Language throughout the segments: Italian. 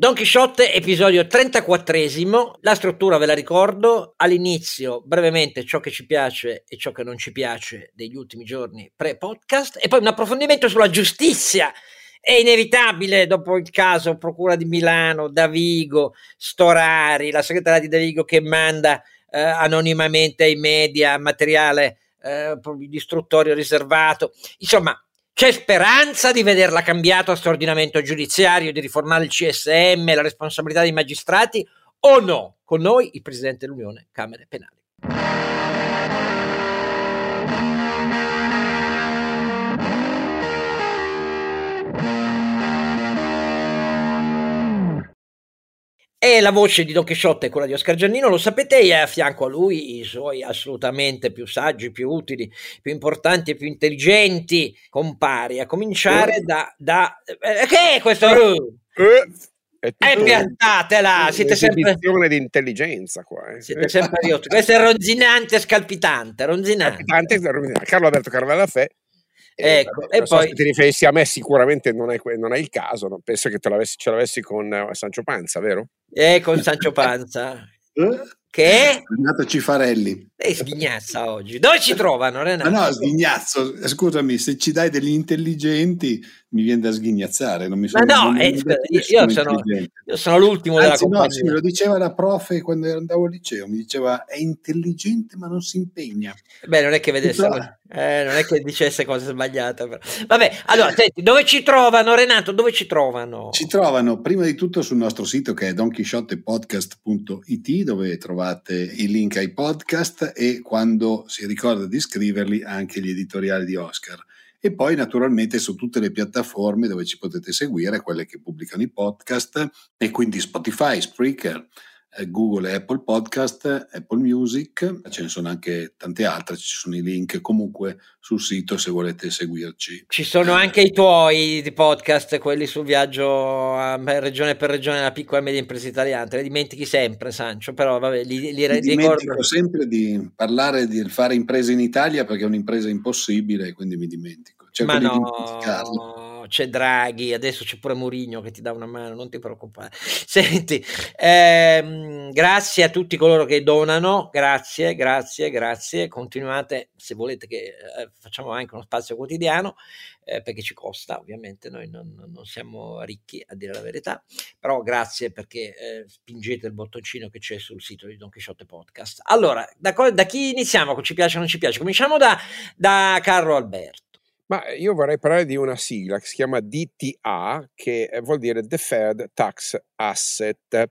Don Chisciotte, episodio 34esimo. La struttura ve la ricordo. All'inizio, brevemente, ciò che ci piace e ciò che non ci piace degli ultimi giorni pre-podcast. E poi un approfondimento sulla giustizia. È inevitabile, dopo il caso Procura di Milano, Davigo, Storari, la segretaria di Davigo che manda eh, anonimamente ai media materiale eh, istruttorio riservato. Insomma, c'è speranza di vederla cambiato a questo ordinamento giudiziario, di riformare il CSM, la responsabilità dei magistrati o no? Con noi il Presidente dell'Unione Camere Penali. E la voce di Don Chisciotte è quella di Oscar Giannino, lo sapete, e a fianco a lui i suoi assolutamente più saggi, più utili, più importanti e più intelligenti compari, a cominciare da... da eh, che è questo? Eh, è, è piantatela, siete sempre... di intelligenza qua. Eh. Siete sempre riotti. Questo è ronzinante e scalpitante, ronzinante. Scalpitante, Carlo Alberto Carvalafè Ecco, e poi... Se ti riferissi a me sicuramente non è, non è il caso, no? penso che l'avessi, ce l'avessi con uh, Sancio Panza, vero? Eh, con Sancio Panza. che? Renato Cifarelli. E sghignazza oggi. Dove ci trovano, Renato? Ma no, sghignazzo. Scusami, se ci dai degli intelligenti mi viene da sghignazzare. Non mi sono, Ma no, eh, io, sono, io, sono, l'ultimo Anzi, della compagnia. No, sì, lo diceva la profe quando andavo al liceo, mi diceva è intelligente ma non si impegna. Beh, non è che vedesse, eh, non è che dicesse cose sbagliate. Però. Vabbè, allora, senti, dove ci trovano Renato? Dove ci trovano? Ci trovano prima di tutto sul nostro sito che è donchisciottepodcast.it dove trovate i link ai podcast e quando si ricorda di scriverli anche gli editoriali di Oscar e poi naturalmente su tutte le piattaforme dove ci potete seguire, quelle che pubblicano i podcast e quindi Spotify, Spreaker, eh, Google e Apple Podcast, Apple Music, ce ne sono anche tante altre, ci sono i link comunque sul sito se volete seguirci. Ci sono anche i tuoi podcast, quelli sul viaggio a regione per regione della piccola e media impresa italiana, te le dimentichi sempre Sancio, però vabbè, li, li, li dimentico sempre di parlare di fare imprese in Italia perché è un'impresa impossibile, quindi mi dimentico. Cerco Ma no, c'è Draghi, adesso c'è pure Mourinho che ti dà una mano, non ti preoccupare. Senti, ehm, grazie a tutti coloro che donano, grazie, grazie, grazie. Continuate, se volete che eh, facciamo anche uno spazio quotidiano, eh, perché ci costa, ovviamente noi non, non, siamo ricchi a dire la verità, però grazie perché eh, spingete il bottoncino che c'è sul sito di Don Quixote Podcast. Allora, da, da chi iniziamo? Ci piace o non ci piace? Cominciamo da, da Carlo Alberto. Ma io vorrei parlare di una sigla che si chiama DTA, che vuol dire Deferred Tax Asset.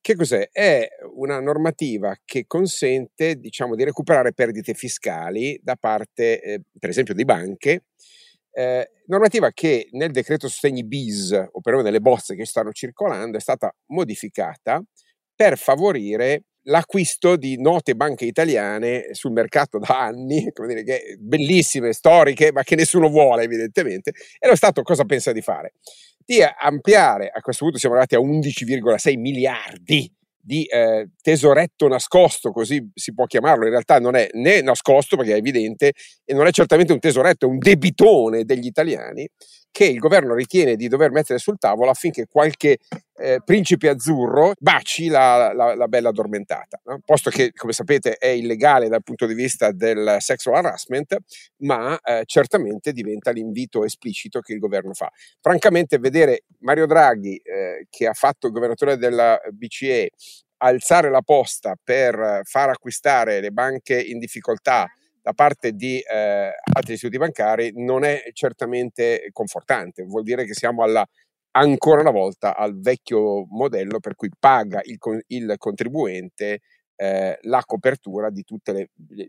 Che cos'è? È una normativa che consente, diciamo, di recuperare perdite fiscali da parte, eh, per esempio, di banche. Eh, normativa che nel decreto sostegni bis, o perlomeno nelle bozze che stanno circolando, è stata modificata per favorire l'acquisto di note banche italiane sul mercato da anni, come dire, che bellissime, storiche, ma che nessuno vuole evidentemente, e lo Stato cosa pensa di fare? Di ampliare, a questo punto siamo arrivati a 11,6 miliardi di eh, tesoretto nascosto, così si può chiamarlo, in realtà non è né nascosto perché è evidente e non è certamente un tesoretto, è un debitone degli italiani che il governo ritiene di dover mettere sul tavolo affinché qualche eh, principe azzurro baci la, la, la bella addormentata, no? posto che, come sapete, è illegale dal punto di vista del sexual harassment, ma eh, certamente diventa l'invito esplicito che il governo fa. Francamente, vedere Mario Draghi, eh, che ha fatto il governatore della BCE, alzare la posta per far acquistare le banche in difficoltà da parte di eh, altri istituti bancari non è certamente confortante, vuol dire che siamo alla, ancora una volta al vecchio modello per cui paga il, il contribuente eh, la copertura di tutti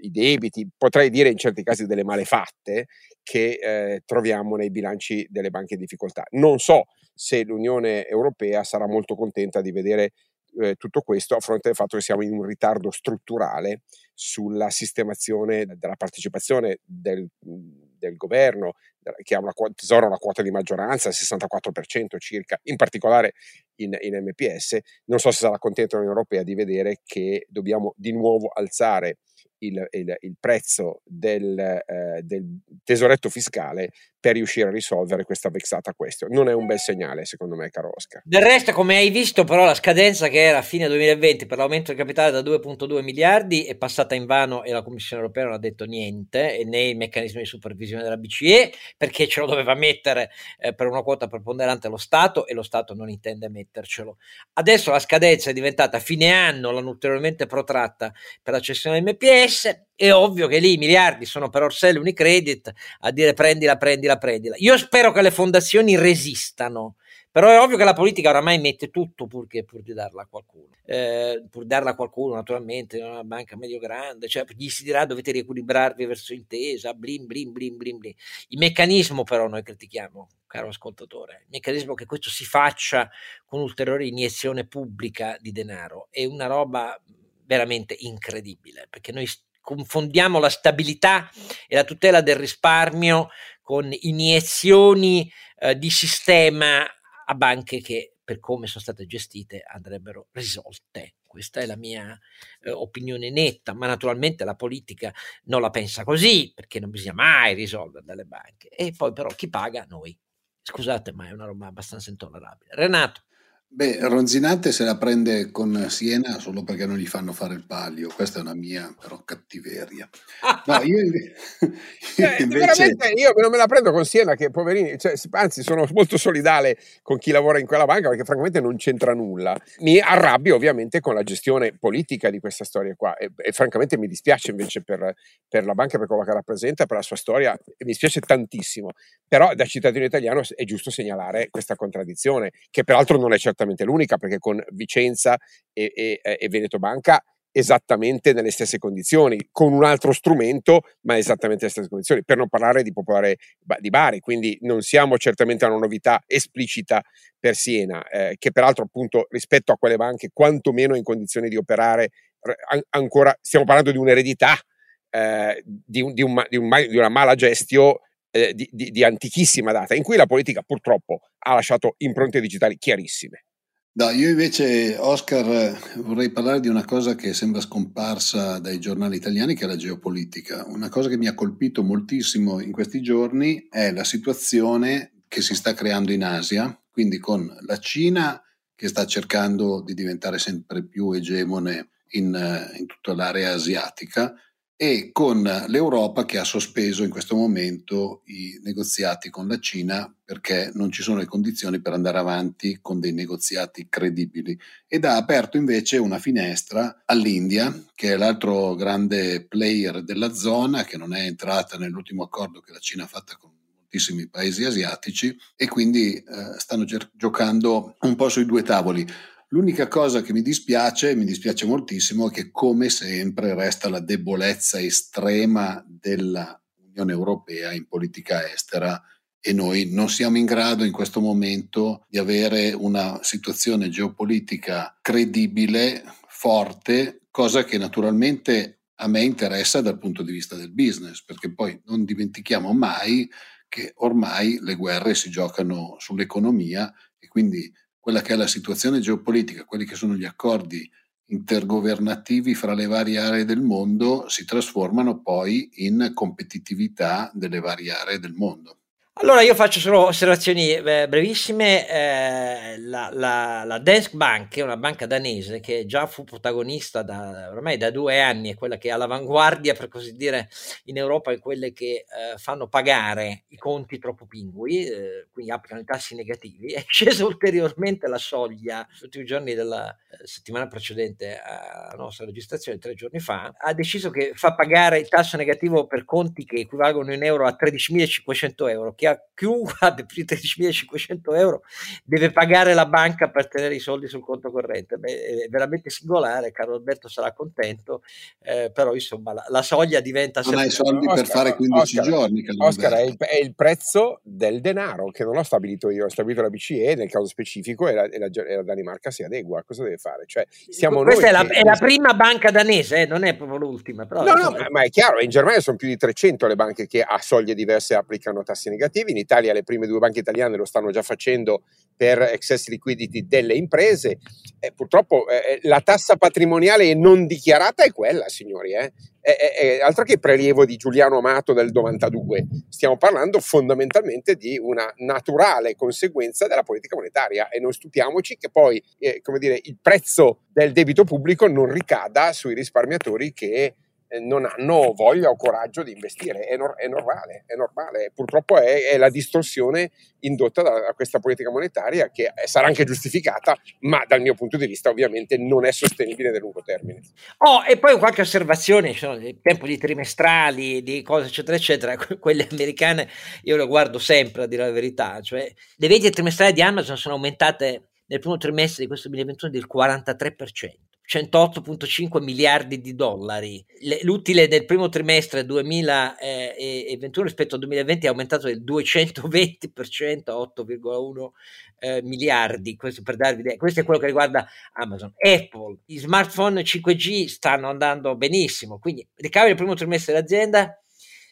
i debiti, potrei dire in certi casi delle malefatte che eh, troviamo nei bilanci delle banche in difficoltà. Non so se l'Unione Europea sarà molto contenta di vedere eh, tutto questo a fronte del fatto che siamo in un ritardo strutturale sulla sistemazione della partecipazione del, del governo, che ha una, tesoro una quota di maggioranza, il 64% circa, in particolare in, in MPS. Non so se sarà contenta l'Unione Europea di vedere che dobbiamo di nuovo alzare il, il, il prezzo del, eh, del, tesoretto fiscale per riuscire a risolvere questa vexata questione. Non è un bel segnale, secondo me, caro Oscar. Del resto, come hai visto, però, la scadenza che era a fine 2020 per l'aumento del capitale da 2,2 miliardi è passata in vano e la Commissione europea non ha detto niente, né il meccanismo di supervisione della BCE, perché ce lo doveva mettere eh, per una quota preponderante lo Stato e lo Stato non intende mettercelo. Adesso la scadenza è diventata fine anno, l'hanno ulteriormente protratta per la cessione MPS è ovvio che lì i miliardi sono per Orselli Unicredit a dire prendila, prendila, prendila. Io spero che le fondazioni resistano, però è ovvio che la politica oramai mette tutto pur, che, pur di darla a qualcuno. Eh, pur darla a qualcuno, naturalmente, una banca medio grande, cioè gli si dirà dovete riequilibrarvi verso intesa, blin, blin, blin, blin, blin. Il meccanismo però noi critichiamo, caro ascoltatore, il meccanismo che questo si faccia con ulteriore iniezione pubblica di denaro è una roba veramente incredibile, perché noi confondiamo la stabilità e la tutela del risparmio con iniezioni eh, di sistema a banche che per come sono state gestite andrebbero risolte. Questa è la mia eh, opinione netta, ma naturalmente la politica non la pensa così, perché non bisogna mai risolvere dalle banche. E poi però chi paga? Noi. Scusate, ma è una roba abbastanza intollerabile. Renato. Beh, Ronzinante se la prende con Siena solo perché non gli fanno fare il palio, questa è una mia però cattiveria. No, io, cioè, invece... io non me la prendo con Siena che poverini, cioè, anzi sono molto solidale con chi lavora in quella banca perché francamente non c'entra nulla. Mi arrabbio ovviamente con la gestione politica di questa storia qua e, e francamente mi dispiace invece per, per, la banca, per quello che rappresenta, per la sua storia, mi dispiace tantissimo, però da cittadino italiano è giusto segnalare questa contraddizione che peraltro non è certamente certamente l'unica perché con Vicenza e, e, e Veneto Banca esattamente nelle stesse condizioni, con un altro strumento, ma esattamente nelle stesse condizioni, per non parlare di Popolare di Bari, quindi non siamo certamente a una novità esplicita per Siena, eh, che peraltro appunto rispetto a quelle banche quantomeno in condizioni di operare an- ancora, stiamo parlando di un'eredità, eh, di, un, di, un, di, un, di, una mala gestione eh, di antichissima data, in cui la politica purtroppo ha lasciato impronte digitali chiarissime. No, io invece, Oscar, vorrei parlare di una cosa che sembra scomparsa dai giornali italiani, che è la geopolitica. Una cosa che mi ha colpito moltissimo in questi giorni è la situazione che si sta creando in Asia, quindi con la Cina che sta cercando di diventare sempre più egemone in, in tutta l'area asiatica, e con l'Europa che ha sospeso in questo momento i negoziati con la Cina perché non ci sono le condizioni per andare avanti con dei negoziati credibili ed ha aperto invece una finestra all'India che è l'altro grande player della zona che non è entrata nell'ultimo accordo che la Cina ha fatto con moltissimi paesi asiatici e quindi eh, stanno ger- giocando un po' sui due tavoli. L'unica cosa che mi dispiace, mi dispiace moltissimo, è che come sempre resta la debolezza estrema dell'Unione Europea in politica estera e noi non siamo in grado in questo momento di avere una situazione geopolitica credibile, forte, cosa che naturalmente a me interessa dal punto di vista del business, perché poi non dimentichiamo mai che ormai le guerre si giocano sull'economia e quindi quella che è la situazione geopolitica, quelli che sono gli accordi intergovernativi fra le varie aree del mondo si trasformano poi in competitività delle varie aree del mondo. Allora io faccio solo osservazioni brevissime. Eh, la, la, la, Danske Bank, è una banca danese che già fu protagonista da, ormai da due anni, è quella che è all'avanguardia, per così dire, in Europa, è quelle che eh, fanno pagare i conti troppo pingui, eh, quindi applicano i tassi negativi. È scesa ulteriormente la soglia, negli ultimi giorni della eh, settimana precedente alla nostra registrazione, tre giorni fa, ha deciso che fa pagare il tasso negativo per conti che equivalgono in euro a 13.500 euro, che chiunque abbia più di 13.500 euro deve pagare la banca per tenere i soldi sul conto corrente. Beh, è veramente singolare, Carlo Alberto sarà contento, eh, però insomma la, la, soglia diventa... Non hai soldi Oscar, per fare 15 Oscar, giorni. Oscar è il, è il, prezzo del denaro che non ho stabilito io, ho stabilito la BCE nel caso specifico e la, e la, e la Danimarca si adegua. Cosa deve fare? Cioè, siamo Questa è, la, che, è la prima banca danese, eh, non è proprio l'ultima. Però, no, no, ma, ma è chiaro, in Germania sono più di 300 le banche che a soglie diverse applicano tassi negativi negativi. In Italia le prime due banche italiane lo stanno già facendo per excess liquidity delle imprese. Eh, purtroppo eh, la tassa patrimoniale non dichiarata è quella, signori. Eh. È, è, è, altro che prelievo di Giuliano Amato del 92. Stiamo parlando fondamentalmente di una naturale conseguenza della politica monetaria e non stupiamoci che poi eh, come dire, il prezzo del debito pubblico non ricada sui risparmiatori che eh, non hanno voglia o coraggio di investire. È, nor- è normale, è normale. Purtroppo è, è, la distorsione indotta da, da, questa politica monetaria che sarà anche giustificata, ma dal mio punto di vista ovviamente non è sostenibile nel lungo termine. Oh, e poi qualche osservazione, sono dei tempi di trimestrali, di cose eccetera eccetera, quelle americane io le guardo sempre a dire la verità, cioè le vendite trimestrali di Amazon sono aumentate nel primo trimestre di questo 2021 del 43%. 108.5 miliardi di dollari. L'utile del primo trimestre 2021 rispetto al 2020 è aumentato del 220% a 8,1 eh, miliardi. Questo per darvi idea. Questo è quello che riguarda Amazon. Apple, i smartphone 5G stanno andando benissimo, quindi ricavi del primo trimestre dell'azienda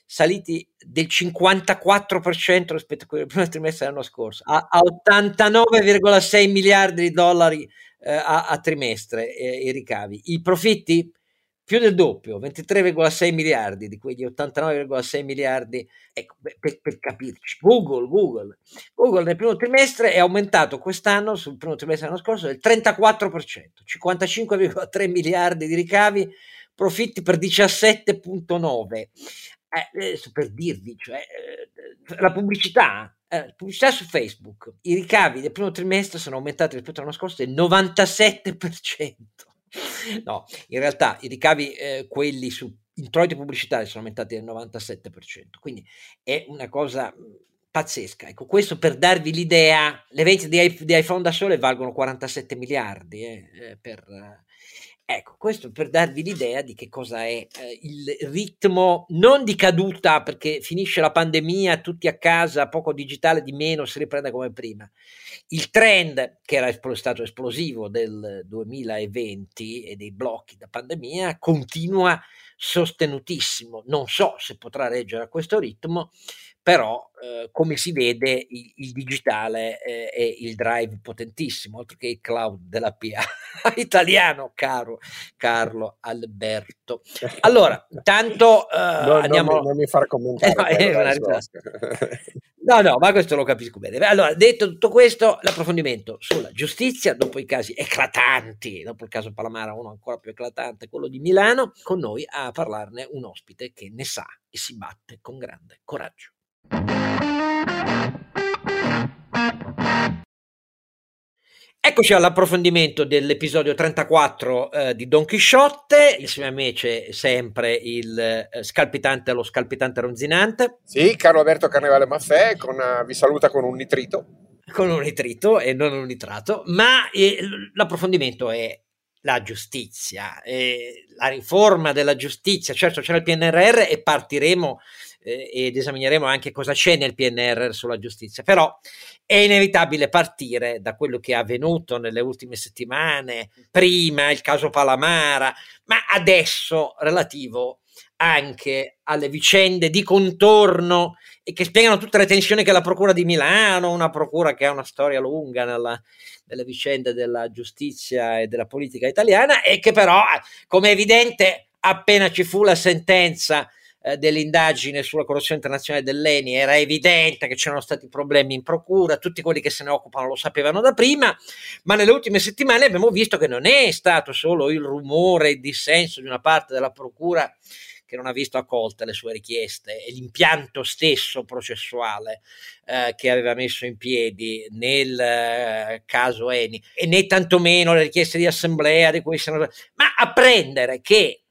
saliti del 54% rispetto a quello del primo trimestre dell'anno scorso, a 89,6 miliardi di dollari eh, a, a, trimestre eh, i ricavi. I profitti più del doppio, 23,6 miliardi di quegli 89,6 miliardi, ecco, per, per, capirci, Google, Google, Google nel primo trimestre è aumentato quest'anno, sul primo trimestre dell'anno scorso, del 34%, 55,3 miliardi di ricavi, profitti per 17,9. Eh, per dirvi, cioè, eh, la pubblicità eh, pubblicità su Facebook, i ricavi del primo trimestre sono aumentati rispetto all'anno scorso del 97%. No, in realtà i ricavi, eh, quelli su introiti pubblicitari sono aumentati del 97%, quindi è una cosa pazzesca. Ecco, questo per darvi l'idea, le vendite di, iPhone da sole valgono 47 miliardi eh, eh per, Ecco, questo per darvi l'idea di che cosa è eh, il ritmo non di caduta perché finisce la pandemia, tutti a casa, poco digitale di meno, si riprende come prima. Il trend che era stato esplosivo del 2020 e dei blocchi da pandemia continua sostenutissimo. Non so se potrà reggere a questo ritmo, però eh, come si vede il, il digitale eh, è il drive potentissimo, oltre che il cloud della PA italiano, caro Carlo Alberto. Allora, tanto eh, no, andiamo... Non mi, non mi far commentare. Eh, no, no, no, ma questo lo capisco bene. Allora, detto tutto questo, l'approfondimento sulla giustizia, dopo i casi eclatanti, dopo il caso Palamara, uno ancora più eclatante, quello di Milano, con noi a parlarne un ospite che ne sa e si batte con grande coraggio. Eccoci all'approfondimento dell'episodio 34 eh, di Don Chisciotte. Insieme a me c'è sempre il eh, scalpitante, lo scalpitante ronzinante. Sì, Carlo Alberto Carnevale Maffè, con, uh, vi saluta con un nitrito. Con un nitrito e non un nitrato, ma eh, l'approfondimento è la giustizia, la riforma della giustizia. Certo c'è il PNRR e partiremo eh, ed esamineremo anche cosa c'è nel PNR sulla giustizia, però è inevitabile partire da quello che è avvenuto nelle ultime settimane, prima il caso Palamara, ma adesso relativo anche alle vicende di contorno e che spiegano tutte le tensioni che la Procura di Milano, una procura che ha una storia lunga nella, nelle vicende della giustizia e della politica italiana e che però, come è evidente, appena ci fu la sentenza eh, dell'indagine sulla corruzione internazionale dell'ENI era evidente che c'erano stati problemi in procura, tutti quelli che se ne occupano lo sapevano da prima, ma nelle ultime settimane abbiamo visto che non è stato solo il rumore, il dissenso di una parte della procura che non ha visto accolte le sue richieste e l'impianto stesso processuale eh, che aveva messo in piedi nel eh, caso Eni. E né tantomeno le richieste di assemblea di cui sono ma apprendere che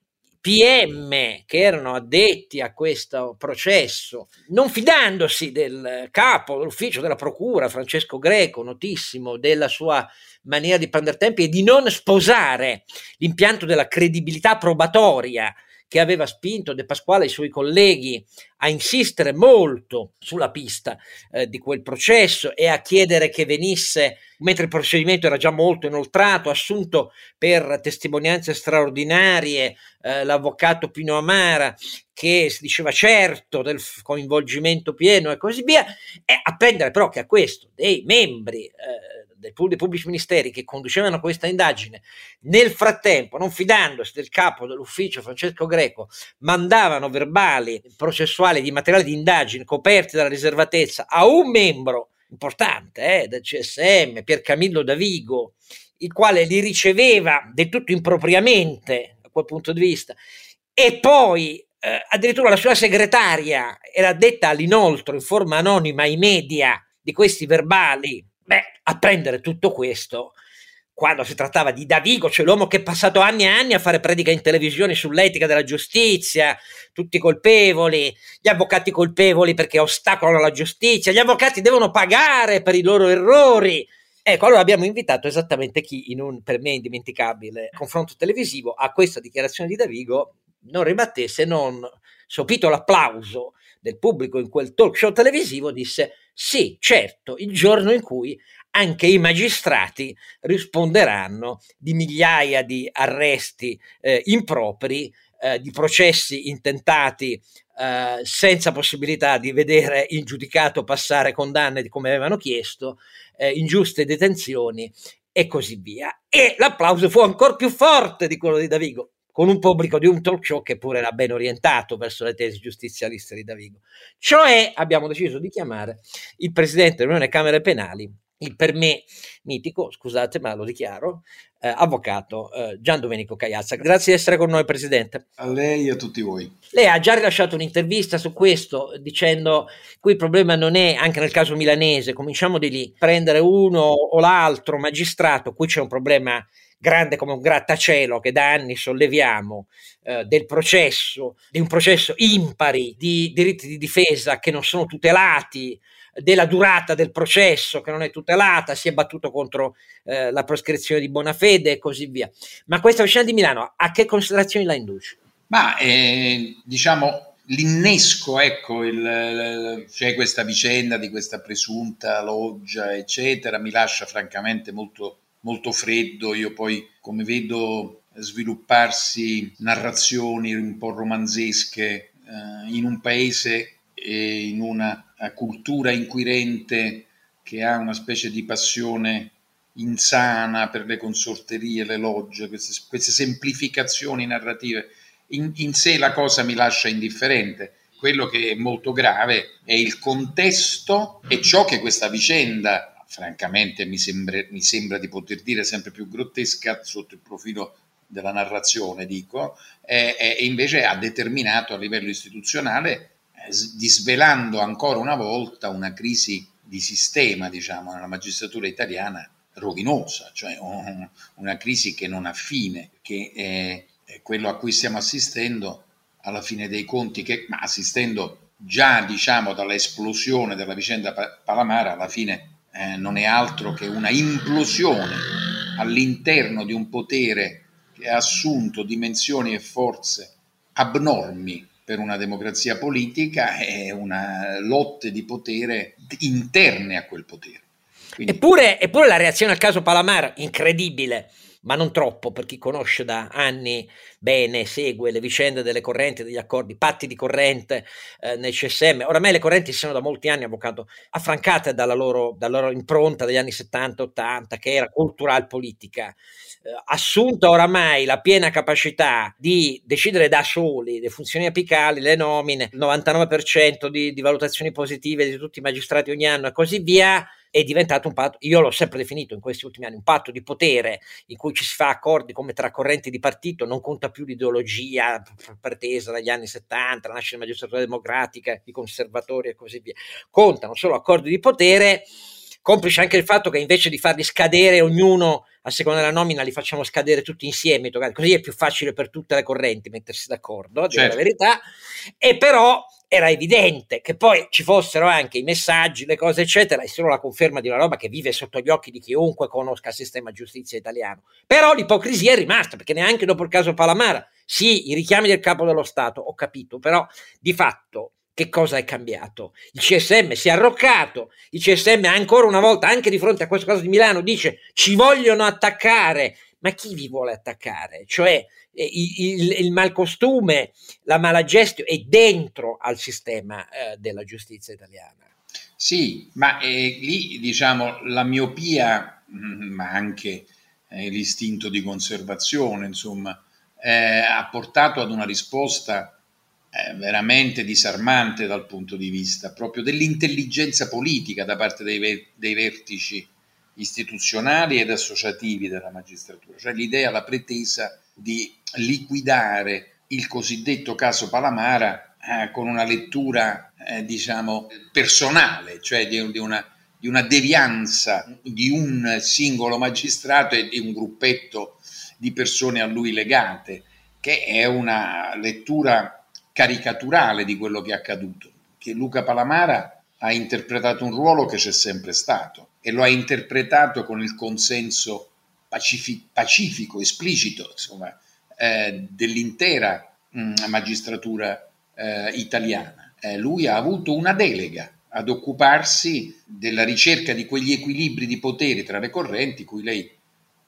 PM che erano addetti a questo processo, non fidandosi del capo dell'ufficio della procura, Francesco Greco, notissimo della sua maniera di prendere tempi e di non sposare l'impianto della credibilità probatoria che aveva spinto De Pasquale e i suoi colleghi a insistere molto sulla pista eh, di quel processo e a chiedere che venisse, mentre il procedimento era già molto inoltrato, assunto per testimonianze straordinarie eh, l'avvocato Pino Amara che si diceva certo del coinvolgimento pieno e così via, e appendere però che a questo dei membri eh, dei pubblici ministeri che conducevano questa indagine, nel frattempo, non fidandosi del capo dell'ufficio Francesco Greco, mandavano verbali processuali di materiale di indagine coperti dalla riservatezza a un membro importante eh, del CSM, Pier Camillo Davigo, il quale li riceveva del tutto impropriamente da quel punto di vista, e poi eh, addirittura la sua segretaria era detta all'inoltro in forma anonima ai media di questi verbali Beh, a prendere tutto questo quando si trattava di Davigo, cioè l'uomo che è passato anni e anni a fare predica in televisione sull'etica della giustizia, tutti colpevoli, gli avvocati colpevoli perché ostacolano la giustizia, gli avvocati devono pagare per i loro errori. Ecco, allora abbiamo invitato esattamente chi, in un per me indimenticabile confronto televisivo, a questa dichiarazione di Davigo non ribatté se non sopito l'applauso del pubblico in quel talk show televisivo, disse sì, certo, il giorno in cui anche i magistrati risponderanno di migliaia di arresti eh, impropri, eh, di processi intentati eh, senza possibilità di vedere il giudicato passare condanne come avevano chiesto, eh, ingiuste detenzioni e così via. E l'applauso fu ancora più forte di quello di Davigo con un pubblico di un talk show che pure era ben orientato verso le tesi giustizialiste di Davigo. Cioè abbiamo deciso di chiamare il presidente dell'Unione Camere Penali, il per me mitico, scusate ma lo dichiaro, eh, avvocato eh, Gian Domenico Cagliazza. Grazie di essere con noi Presidente. A lei e a tutti voi. Lei ha già rilasciato un'intervista su questo dicendo qui il problema non è, anche nel caso milanese, cominciamo di lì, prendere uno o l'altro magistrato, qui c'è un problema grande come un grattacielo che da anni solleviamo eh, del processo, di un processo impari di diritti di difesa che non sono tutelati, della durata del processo che non è tutelata, si è battuto contro eh, la prescrizione di buona fede e così via. Ma questa vicenda di Milano a che considerazioni la induce? Ma eh, diciamo l'innesco, ecco, il, c'è questa vicenda di questa presunta loggia, eccetera, mi lascia francamente molto molto freddo, io poi come vedo svilupparsi narrazioni un po' romanzesche eh, in un paese e in una cultura inquirente che ha una specie di passione insana per le consorterie, le logge, queste, queste semplificazioni narrative. In, in sé la cosa mi lascia indifferente. Quello che è molto grave è il contesto e ciò che questa vicenda francamente mi sembra, mi sembra di poter dire sempre più grottesca sotto il profilo della narrazione, dico, e, e invece ha determinato a livello istituzionale, eh, disvelando ancora una volta una crisi di sistema, diciamo, nella magistratura italiana rovinosa, cioè un, una crisi che non ha fine, che è, quello a cui stiamo assistendo alla fine dei conti, che, ma assistendo già diciamo dall'esplosione della vicenda Palamara alla fine eh, non è altro che una implosione all'interno di un potere che ha assunto dimensioni e forze abnormi per una democrazia politica e una lotte di potere interne a quel potere. Quindi... Eppure, eppure la reazione al caso Palamara, incredibile, ma non troppo per chi conosce da anni bene, segue le vicende delle correnti, degli accordi, patti di corrente eh, nel CSM. Oramai le correnti sono da molti anni, avvocato, affrancate dalla loro, dalla loro impronta degli anni 70-80, che era cultural politica. Eh, assunta oramai la piena capacità di decidere da soli le funzioni apicali, le nomine, il 99% di, di valutazioni positive di tutti i magistrati ogni anno e così via, è diventato un patto, io l'ho sempre definito in questi ultimi anni, un patto di potere in cui ci si fa accordi come tra correnti di partito, non conta più l'ideologia pretesa dagli anni 70, la nascita della magistratura democratica, i conservatori e così via, contano solo accordi di potere, complice anche il fatto che invece di farli scadere ognuno a seconda della nomina li facciamo scadere tutti insieme, così è più facile per tutte le correnti mettersi d'accordo, a dire certo. la verità, e però era evidente che poi ci fossero anche i messaggi, le cose eccetera, è solo la conferma di una roba che vive sotto gli occhi di chiunque conosca il sistema giustizia italiano. Però l'ipocrisia è rimasta, perché neanche dopo il caso Palamara, sì, i richiami del capo dello Stato, ho capito, però di fatto che cosa è cambiato? Il CSM si è arroccato, il CSM ancora una volta, anche di fronte a questo caso di Milano, dice ci vogliono attaccare, ma chi vi vuole attaccare? Cioè eh, il, il, malcostume, la mala gestione è dentro al sistema eh, della giustizia italiana. Sì, ma eh, lì diciamo la miopia, mm, ma anche eh, l'istinto di conservazione, insomma, eh, ha portato ad una risposta eh, veramente disarmante dal punto di vista proprio dell'intelligenza politica da parte dei, dei vertici istituzionali ed associativi della magistratura, cioè l'idea, la pretesa di liquidare il cosiddetto caso Palamara eh, con una lettura, eh, diciamo, personale, cioè di, di, una, di, una, devianza di un singolo magistrato e di un gruppetto di persone a lui legate, che è una lettura caricaturale di quello che è accaduto, che Luca Palamara ha interpretato un ruolo che c'è sempre stato e lo ha interpretato con il consenso pacifico, pacifico esplicito, insomma, eh, dell'intera mh, mm, magistratura eh, italiana. Eh, lui ha avuto una delega ad occuparsi della ricerca di quegli equilibri di potere tra le correnti cui lei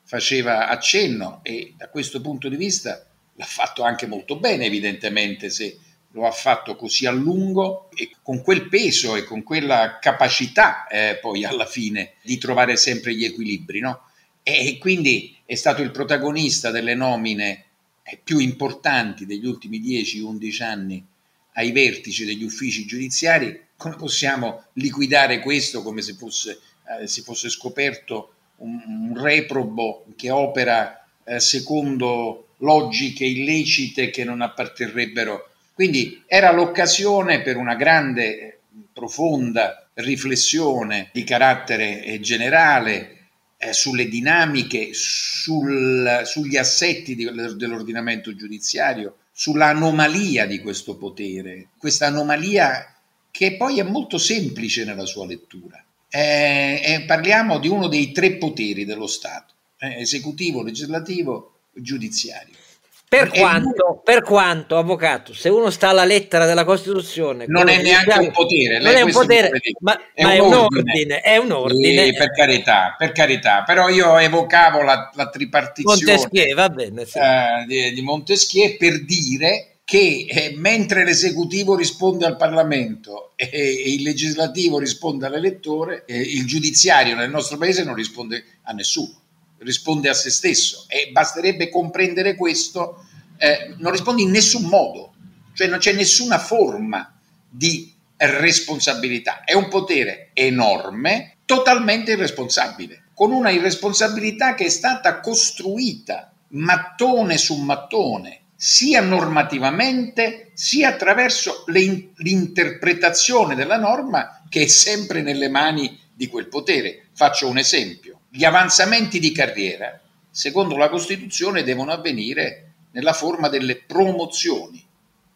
faceva accenno e da questo punto di vista l'ha fatto anche molto bene evidentemente se lo ha fatto così a lungo e con quel peso e con quella capacità eh, poi alla fine di trovare sempre gli equilibri, no? E quindi è stato il protagonista delle nomine eh, più importanti degli ultimi 10-11 anni ai vertici degli uffici giudiziari. Come possiamo liquidare questo come se fosse, eh, si fosse scoperto un, un reprobo che opera eh, secondo logiche illecite che non apparterrebbero quindi era l'occasione per una grande, profonda riflessione di carattere eh, generale eh, sulle dinamiche, sul, sugli assetti di, dell'ordinamento giudiziario, sull'anomalia di questo potere, questa anomalia che poi è molto semplice nella sua lettura. Eh, eh, parliamo di uno dei tre poteri dello Stato, eh, esecutivo, legislativo, giudiziario. Per quanto, per quanto, avvocato, se uno sta alla lettera della Costituzione, non è neanche un potere, non è un potere, ma, è, ma un, è un ordine. È un ordine. Sì, per carità, per carità, però io evocavo la, la tripartizione Montesquieu, va bene, sì. eh, di, di, Montesquieu per dire che eh, mentre l'esecutivo risponde al Parlamento e, e il legislativo risponde all'elettore, eh, il giudiziario nel nostro paese non risponde a nessuno risponde a se stesso. E basterebbe comprendere questo, eh, non risponde in nessun modo, cioè non c'è nessuna forma di responsabilità, è un potere enorme, totalmente irresponsabile, con una irresponsabilità che è stata costruita mattone su mattone, sia normativamente sia attraverso le, l'interpretazione della norma che è sempre nelle mani di quel potere. Faccio un esempio gli avanzamenti di carriera, secondo la Costituzione, devono avvenire nella forma delle promozioni,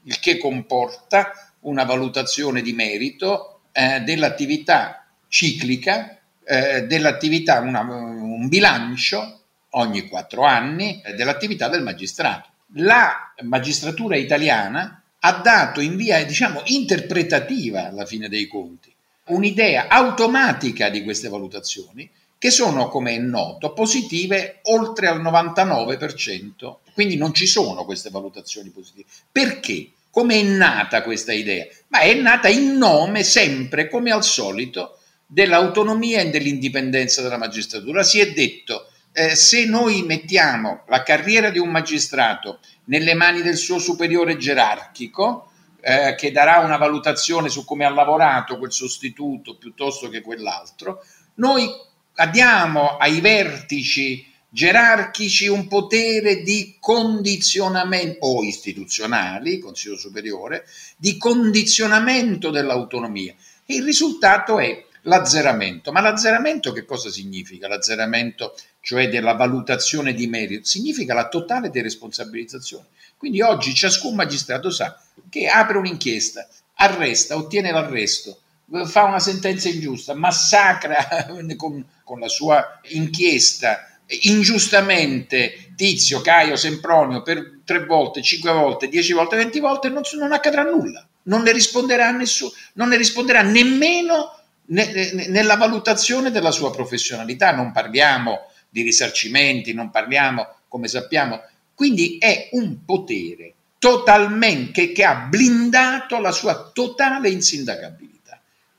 il che comporta una valutazione di merito eh, dell'attività ciclica, eh, dell'attività, una, un bilancio ogni quattro anni eh, dell'attività del magistrato. La magistratura italiana ha dato in via, diciamo, interpretativa alla fine dei conti un'idea automatica di queste valutazioni che sono, come è noto, positive oltre al 99%. Quindi non ci sono queste valutazioni positive. Perché? Come è nata questa idea? Ma è nata in nome sempre, come al solito, dell'autonomia e dell'indipendenza della magistratura. Si è detto, eh, se noi mettiamo la carriera di un magistrato nelle mani del suo superiore gerarchico, eh, che darà una valutazione su come ha lavorato quel sostituto piuttosto che quell'altro, noi diamo ai vertici gerarchici un potere di condizionamento o istituzionali, Consiglio Superiore, di condizionamento dell'autonomia. E il risultato è l'azzeramento. Ma l'azzeramento che cosa significa? L'azzeramento, cioè della valutazione di merito, significa la totale deresponsabilizzazione. Quindi oggi ciascun magistrato sa che apre un'inchiesta, arresta, ottiene l'arresto, fa una sentenza ingiusta, massacra con, con la sua inchiesta ingiustamente Tizio, Caio, Sempronio per tre volte, cinque volte, dieci volte, venti volte, non, non accadrà nulla. Non ne risponderà nessuno, non ne risponderà nemmeno nella valutazione della sua professionalità. Non parliamo di risarcimenti, non parliamo, come sappiamo. Quindi è un potere totalmente che, che ha blindato la sua totale insindacabilità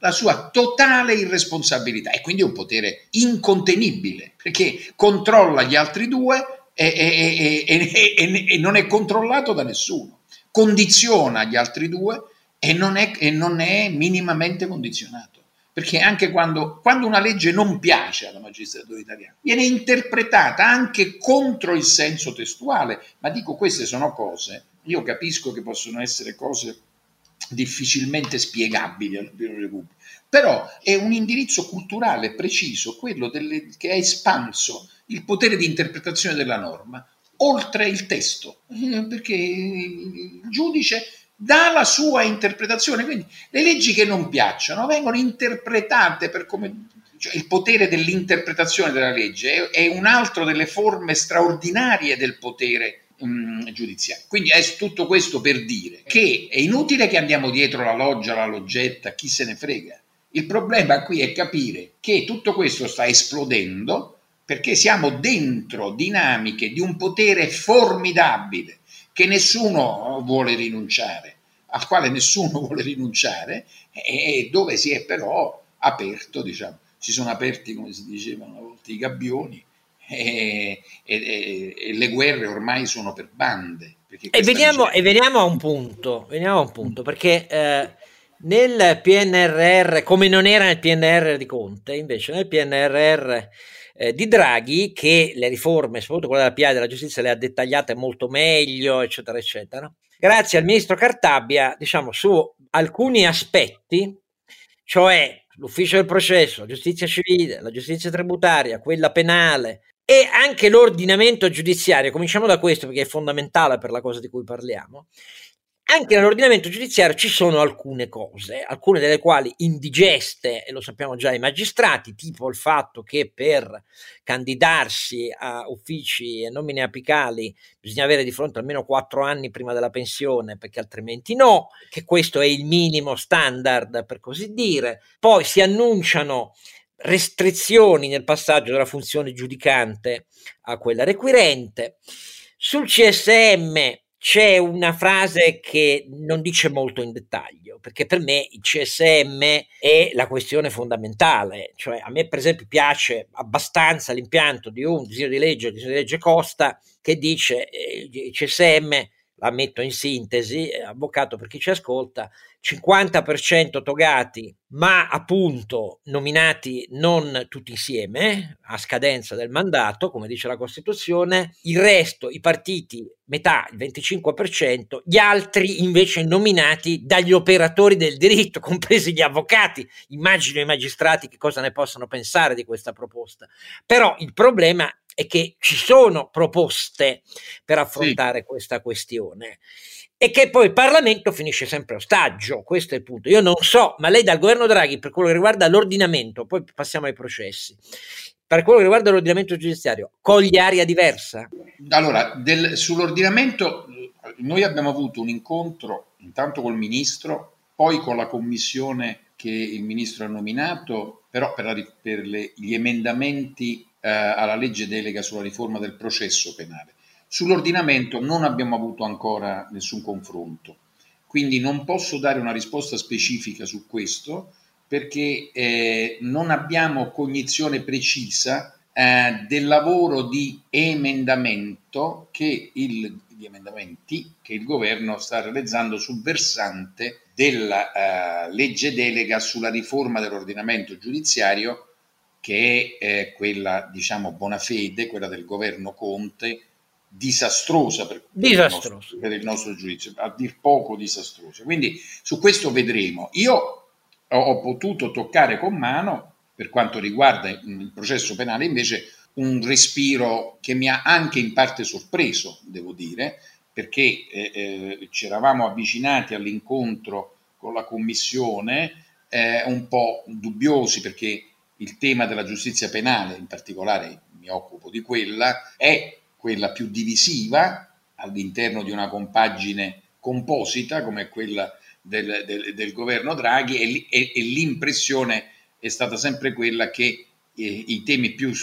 la sua totale irresponsabilità e quindi è un potere incontenibile perché controlla gli altri due e, e, e, e non è controllato da nessuno, condiziona gli altri due e non è, non è minimamente condizionato. Perché anche quando, quando, una legge non piace alla magistratura italiana, viene interpretata anche contro il senso testuale. Ma dico, queste sono cose, io capisco che possono essere cose difficilmente spiegabili all'opinione pubblica, però è un indirizzo culturale preciso, quello delle, che ha espanso il potere di interpretazione della norma oltre il testo, eh, perché il giudice dà la sua interpretazione, quindi le leggi che non piacciono vengono interpretate per come cioè il potere dell'interpretazione della legge è, è un'altra delle forme straordinarie del potere um, giudiziario. Quindi è tutto questo per dire che è inutile che andiamo dietro la loggia, la loggetta, chi se ne frega. Il problema qui è capire che tutto questo sta esplodendo perché siamo dentro dinamiche di un potere formidabile che nessuno vuole rinunciare, al quale nessuno vuole rinunciare e dove si è però aperto, diciamo, si sono aperti, come si diceva una volta, i gabbioni e, e, e le guerre ormai sono per bande. E veniamo, e veniamo, a un punto, veniamo a un punto perché eh, nel PNRR, come non era nel PNRR di Conte, invece nel PNRR eh, di Draghi, che le riforme, soprattutto quella della e della giustizia, le ha dettagliate molto meglio, eccetera, eccetera. Grazie al ministro Cartabia, diciamo, su alcuni aspetti, cioè l'ufficio del processo, la giustizia civile, la giustizia tributaria, quella penale e anche l'ordinamento giudiziario, cominciamo da questo perché è fondamentale per la cosa di cui parliamo, anche nell'ordinamento giudiziario ci sono alcune cose, alcune delle quali indigeste, e lo sappiamo già i magistrati, tipo il fatto che per candidarsi a uffici e nomine apicali bisogna avere di fronte almeno quattro anni prima della pensione, perché altrimenti no, che questo è il minimo standard per così dire. Poi si annunciano restrizioni nel passaggio dalla funzione giudicante a quella requirente. Sul CSM c'è una frase che non dice molto in dettaglio, perché per me il CSM è la questione fondamentale, cioè a me per esempio piace abbastanza l'impianto di un disegno di legge, disegno di legge Costa, che dice eh, il CSM, la metto in sintesi, eh, avvocato per chi ci ascolta, 50% togati, ma appunto nominati non tutti insieme a scadenza del mandato, come dice la Costituzione, il resto, i partiti, metà, il 25%, gli altri invece nominati dagli operatori del diritto, compresi gli avvocati. Immagino i magistrati che cosa ne possano pensare di questa proposta. Però il problema è che ci sono proposte per affrontare sì. questa questione e che poi il Parlamento finisce sempre ostaggio, questo è il punto. Io non so, ma lei dal governo Draghi per quello che riguarda l'ordinamento, poi passiamo ai processi, per quello che riguarda l'ordinamento giudiziario, coglie aria diversa? Allora, del, sull'ordinamento noi abbiamo avuto un incontro intanto col Ministro, poi con la commissione che il Ministro ha nominato, però per, la, per le, gli emendamenti eh, alla legge delega sulla riforma del processo penale. Sull'ordinamento non abbiamo avuto ancora nessun confronto, quindi non posso dare una risposta specifica su questo perché eh, non abbiamo cognizione precisa eh, del lavoro di emendamento che il, di emendamenti che il governo sta realizzando sul versante della eh, legge delega sulla riforma dell'ordinamento giudiziario che è quella diciamo buona fede, quella del governo Conte disastrosa per, disastrosa. Il nostro, per, il nostro, giudizio, a dir poco disastrosa. Quindi su questo vedremo. Io ho, ho potuto toccare con mano, per quanto riguarda il processo penale, invece un respiro che mi ha anche in parte sorpreso, devo dire, perché eh, eh, ci eravamo avvicinati all'incontro con la Commissione, eh, un po' dubbiosi perché il tema della giustizia penale, in particolare mi occupo di quella, è quella più divisiva all'interno di una compagine composita come quella del, del, del governo Draghi e, e, e, l'impressione è stata sempre quella che eh, i temi più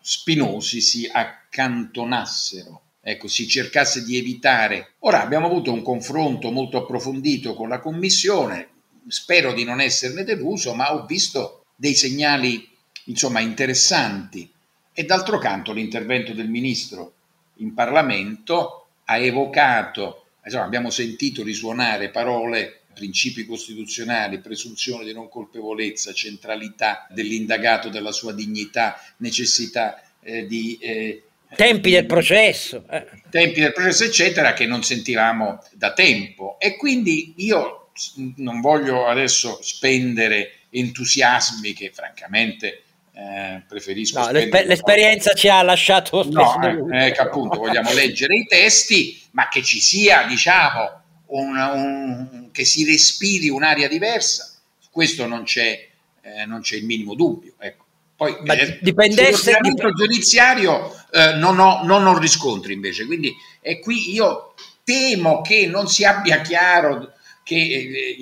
spinosi si accantonassero, ecco, si cercasse di evitare. Ora abbiamo avuto un confronto molto approfondito con la Commissione, spero di non esserne deluso, ma ho visto dei segnali insomma interessanti e d'altro canto l'intervento del ministro in Parlamento ha evocato, insomma, abbiamo sentito risuonare parole principi costituzionali, presunzione di non colpevolezza, centralità dell'indagato, della sua dignità, necessità eh, di... Eh, tempi del processo. Eh. Tempi del processo, eccetera, che non sentivamo da tempo. E quindi io non voglio adesso spendere entusiasmi che francamente eh, preferisco. No, l'esper- l'esperienza ci ha lasciato no, eh, che appunto vogliamo leggere i testi, ma che ci sia, diciamo, un, un, che si respiri un'aria diversa, questo non c'è, eh, non c'è il minimo dubbio. Ecco. Poi ma eh, dipendesse dip- giudiziario eh, non, ho, non ho riscontri invece, quindi e qui io temo che non si abbia chiaro che eh,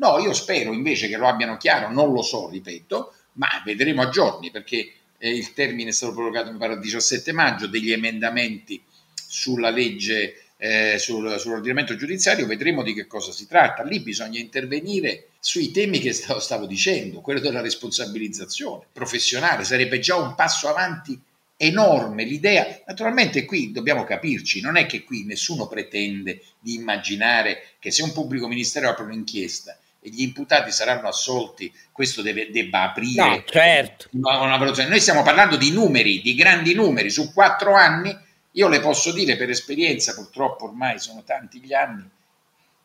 no, io spero invece che lo abbiano chiaro, non lo so, ripeto, ma vedremo a giorni perché eh, il termine è stato prorogato mi pare il 17 maggio degli emendamenti sulla legge eh, sul, sull'ordinamento giudiziario vedremo di che cosa si tratta. Lì bisogna intervenire sui temi che stavo, stavo dicendo quello della responsabilizzazione professionale. Sarebbe già un passo avanti enorme l'idea. Naturalmente qui dobbiamo capirci non è che qui nessuno pretende di immaginare che se un pubblico ministero apre un'inchiesta e gli imputati saranno assolti, questo deve, debba aprire no, certo. una, una valutazione. Noi stiamo parlando di numeri, di grandi numeri, su quattro anni, io le posso dire per esperienza, purtroppo ormai sono tanti gli anni,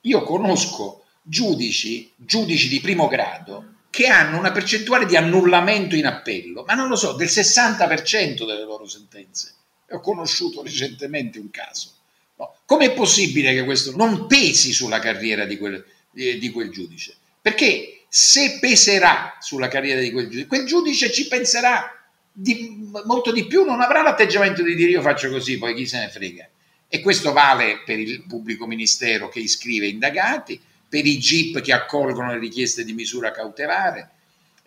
io conosco giudici, giudici di primo grado, che hanno una percentuale di annullamento in appello, ma non lo so, del 60% delle loro sentenze. Ho conosciuto recentemente un caso. No. Com'è possibile che questo non pesi sulla carriera di quel, eh, di quel giudice. Perché se peserà sulla carriera di quel giudice, quel giudice ci penserà di, molto di più, non avrà l'atteggiamento di dire io faccio così, poi chi se ne frega. E questo vale per il pubblico ministero che iscrive indagati, per i GIP che accolgono le richieste di misura cautelare.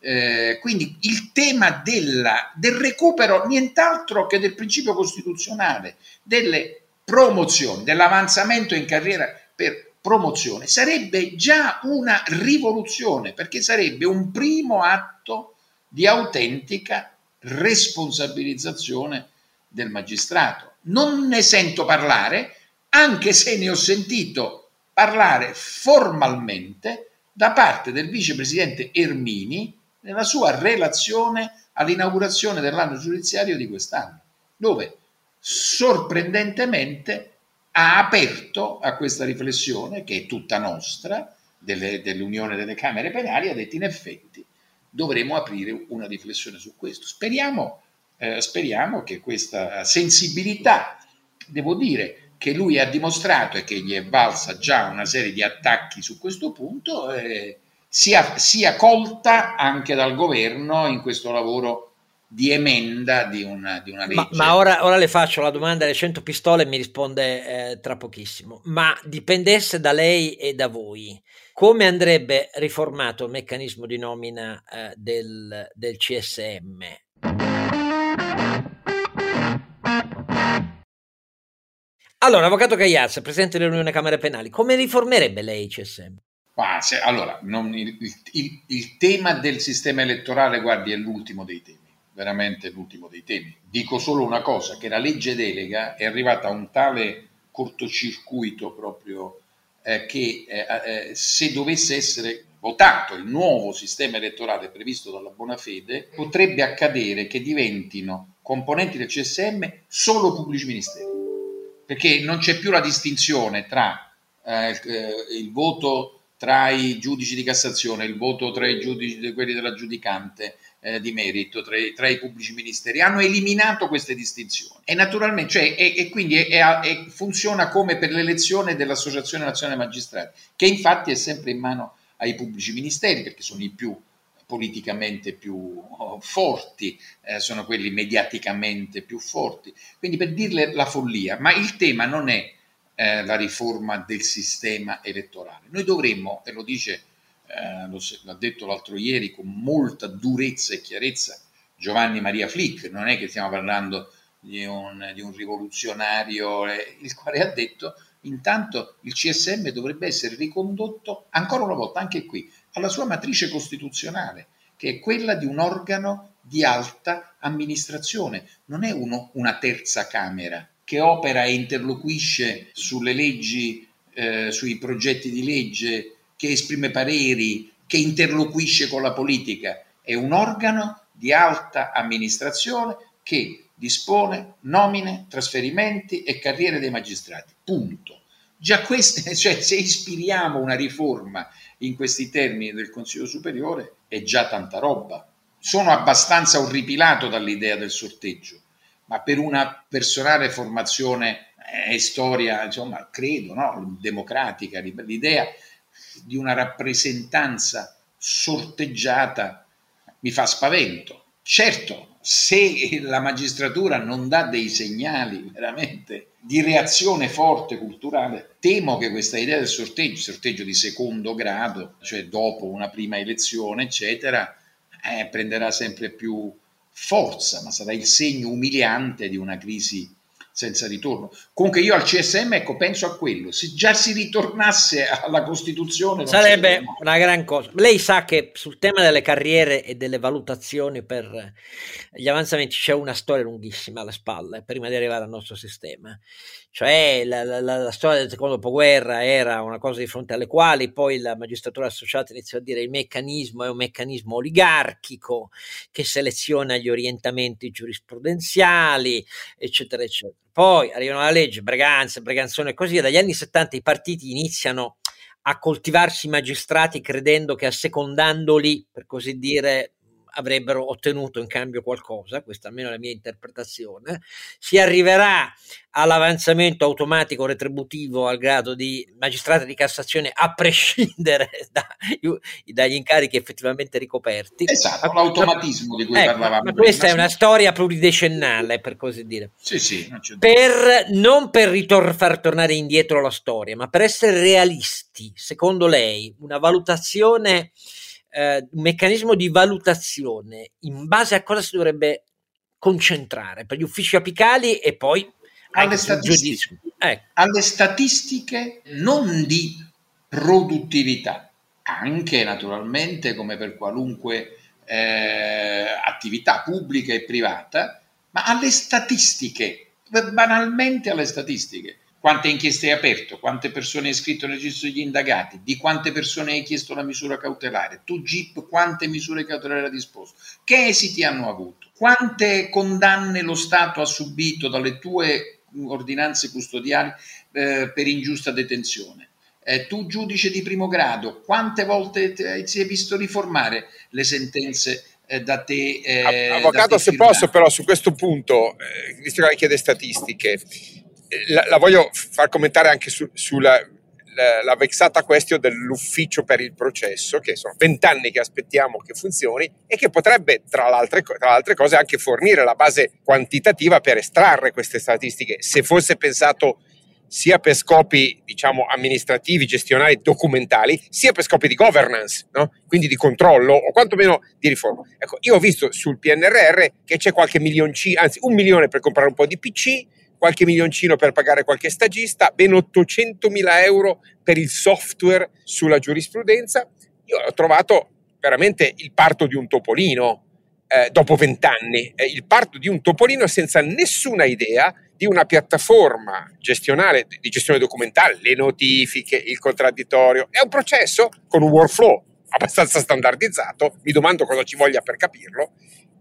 Eh, quindi il tema della, del recupero nient'altro che del principio costituzionale, delle promozioni, dell'avanzamento in carriera per promozione sarebbe già una rivoluzione perché sarebbe un primo atto di autentica responsabilizzazione del magistrato. Non ne sento parlare, anche se ne ho sentito parlare formalmente da parte del vicepresidente Ermini nella sua relazione all'inaugurazione dell'anno giudiziario di quest'anno, dove sorprendentemente ha aperto a questa riflessione, che è tutta nostra, delle, dell'Unione delle Camere Penali, ha detto in effetti dovremo aprire una riflessione su questo. Speriamo, eh, speriamo che questa sensibilità, devo dire, che lui ha dimostrato e che gli è valsa già una serie di attacchi su questo punto, eh, sia, sia colta anche dal governo in questo lavoro di emenda di una, di una legge. Ma, ma ora, ora, le faccio la domanda alle 100 pistole e mi risponde eh, tra pochissimo. Ma dipendesse da lei e da voi, come andrebbe riformato il meccanismo di nomina eh, del, del CSM? Allora, Avvocato Cagliazza, Presidente dell'Unione Camere Penali, come riformerebbe lei il CSM? Ah, se, allora, non, il, il, il tema del sistema elettorale, guardi, è l'ultimo dei temi veramente l'ultimo dei temi. Dico solo una cosa, che la legge delega è arrivata a un tale cortocircuito proprio eh, che eh, eh, se dovesse essere votato il nuovo sistema elettorale previsto dalla buona fede, potrebbe accadere che diventino componenti del CSM solo pubblici ministeri, perché non c'è più la distinzione tra eh, eh, il voto tra i giudici di Cassazione, il voto tra i giudici, quelli della giudicante, eh, di merito tra i, tra i, pubblici ministeri, hanno eliminato queste distinzioni e naturalmente, cioè, e, e quindi è, è, funziona come per l'elezione dell'Associazione Nazionale Magistrati, che infatti è sempre in mano ai pubblici ministeri perché sono i più politicamente più oh, forti, eh, sono quelli mediaticamente più forti. Quindi per dirle la follia, ma il tema non è eh, la riforma del sistema elettorale. Noi dovremmo, e lo dice, eh, lo, l'ha detto l'altro ieri con molta durezza e chiarezza Giovanni Maria Flick, non è che stiamo parlando di un, di un rivoluzionario, eh, il quale ha detto intanto il CSM dovrebbe essere ricondotto ancora una volta anche qui alla sua matrice costituzionale, che è quella di un organo di alta amministrazione, non è uno, una terza Camera che opera e interloquisce sulle leggi, eh, sui progetti di legge, che esprime pareri, che interloquisce con la politica, è un organo di alta amministrazione che dispone nomine, trasferimenti e carriere dei magistrati. Punto. Già queste, cioè se ispiriamo una riforma in questi termini del Consiglio Superiore, è già tanta roba. Sono abbastanza orripilato dall'idea del sorteggio, ma per una personale formazione e storia, insomma, credo, no? democratica, l'idea di una rappresentanza sorteggiata mi fa spavento. Certo, se la magistratura non dà dei segnali veramente di reazione forte culturale, temo che questa idea del sorteggio, sorteggio di secondo grado, cioè dopo una prima elezione, eccetera, eh, prenderà sempre più forza, ma sarà il segno umiliante di una crisi senza ritorno. Comunque io al CSM, ecco, penso a quello. Se già si ritornasse alla Costituzione... Sarebbe una gran cosa. Lei sa che sul tema delle carriere e delle valutazioni per gli avanzamenti c'è una storia lunghissima alle spalle, prima di arrivare al nostro sistema. Cioè la, la, la storia del secondo dopoguerra era una cosa di fronte alle quali poi la magistratura associata iniziò a dire il meccanismo è un meccanismo oligarchico che seleziona gli orientamenti giurisprudenziali, eccetera, eccetera. Poi arrivano la legge, Breganza, Breganzone e così via. Dagli anni 70 i partiti iniziano a coltivarsi i magistrati credendo che assecondandoli, per così dire, avrebbero ottenuto in cambio qualcosa, questa almeno è la mia interpretazione, si arriverà all'avanzamento automatico retributivo al grado di magistrato di Cassazione a prescindere da, dagli incarichi effettivamente ricoperti. Esatto, l'automatismo di cui ecco, parlavamo. Ma questa prima, è una storia pluridecennale, per così dire. Sì, sì. Non per, non per ritor- far tornare indietro la storia, ma per essere realisti, secondo lei, una valutazione eh, un meccanismo di valutazione in base a cosa si dovrebbe concentrare per gli uffici apicali e poi alle statistiche, ecco. alle statistiche non di produttività, anche naturalmente come per qualunque eh, attività pubblica e privata, ma alle statistiche, banalmente alle statistiche quante inchieste hai aperto, quante persone hai iscritto nel registro degli indagati, di quante persone hai chiesto la misura cautelare, tu GIP quante misure cautelari ha disposto, che esiti hanno avuto, quante condanne lo Stato ha subito dalle tue ordinanze custodiali eh, per ingiusta detenzione. Eh, tu giudice di primo grado, quante volte ti si è visto riformare le sentenze eh, da te? Eh, Avvocato, da te se posso però su questo punto, eh, visto che lei chiede statistiche, la, la, voglio far commentare anche su, sulla la, la, vexata question dell'ufficio per il processo, che sono vent'anni che aspettiamo che funzioni e che potrebbe, tra le altre cose, anche fornire la base quantitativa per estrarre queste statistiche. Se fosse pensato sia per scopi diciamo amministrativi, gestionali, documentali, sia per scopi di governance, no? quindi di controllo o quantomeno di riforma. Ecco, io ho visto sul PNRR che c'è qualche milioncino, anzi un milione per comprare un po' di PC, qualche milioncino per pagare qualche stagista, ben 800 mila euro per il software sulla giurisprudenza. Io ho trovato veramente il parto di un topolino eh, dopo vent'anni, eh, il parto di un topolino senza nessuna idea di una piattaforma gestionale, di gestione documentale, le notifiche, il contraddittorio. È un processo con un workflow abbastanza standardizzato, mi domando cosa ci voglia per capirlo,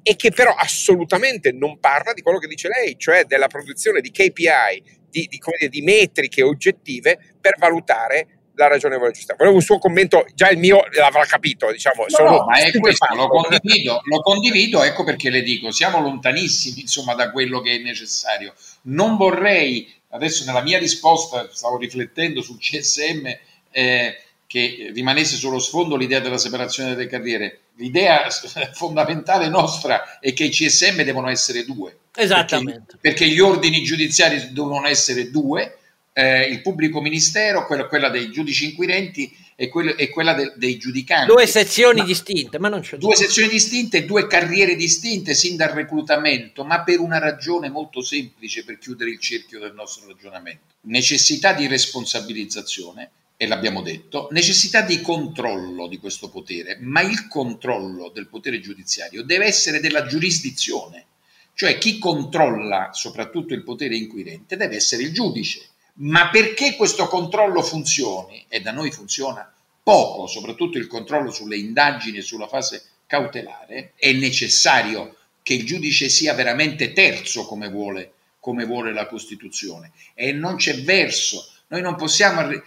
e che però assolutamente non parla di quello che dice lei, cioè della produzione di KPI, di, di, dire, di metriche oggettive per valutare la ragionevole giustizia. Volevo un suo commento, già il mio l'avrà capito, diciamo. No, no ma è questo, lo condivido, lo condivido, ecco perché le dico, siamo lontanissimi insomma da quello che è necessario. Non vorrei, adesso nella mia risposta stavo riflettendo sul CSM, eh, che rimanesse sullo sfondo l'idea della separazione delle carriere. L'idea fondamentale nostra è che i CSM devono essere due. Esattamente. Perché, perché gli ordini giudiziari devono essere due, eh, il pubblico ministero, quella, quella, dei giudici inquirenti e, quello, e quella de, dei giudicanti. Due sezioni ma, distinte, ma non c'è Due sezioni distinte, due carriere distinte sin dal reclutamento, ma per una ragione molto semplice per chiudere il cerchio del nostro ragionamento. Necessità di responsabilizzazione, e l'abbiamo detto, necessità di controllo di questo potere, ma il controllo del potere giudiziario deve essere della giurisdizione, cioè chi controlla soprattutto il potere inquirente deve essere il giudice ma perché questo controllo funzioni, e da noi funziona poco, soprattutto il controllo sulle indagini e sulla fase cautelare, è necessario che il giudice sia veramente terzo come vuole, come vuole la Costituzione e non c'è verso. Noi non possiamo eh,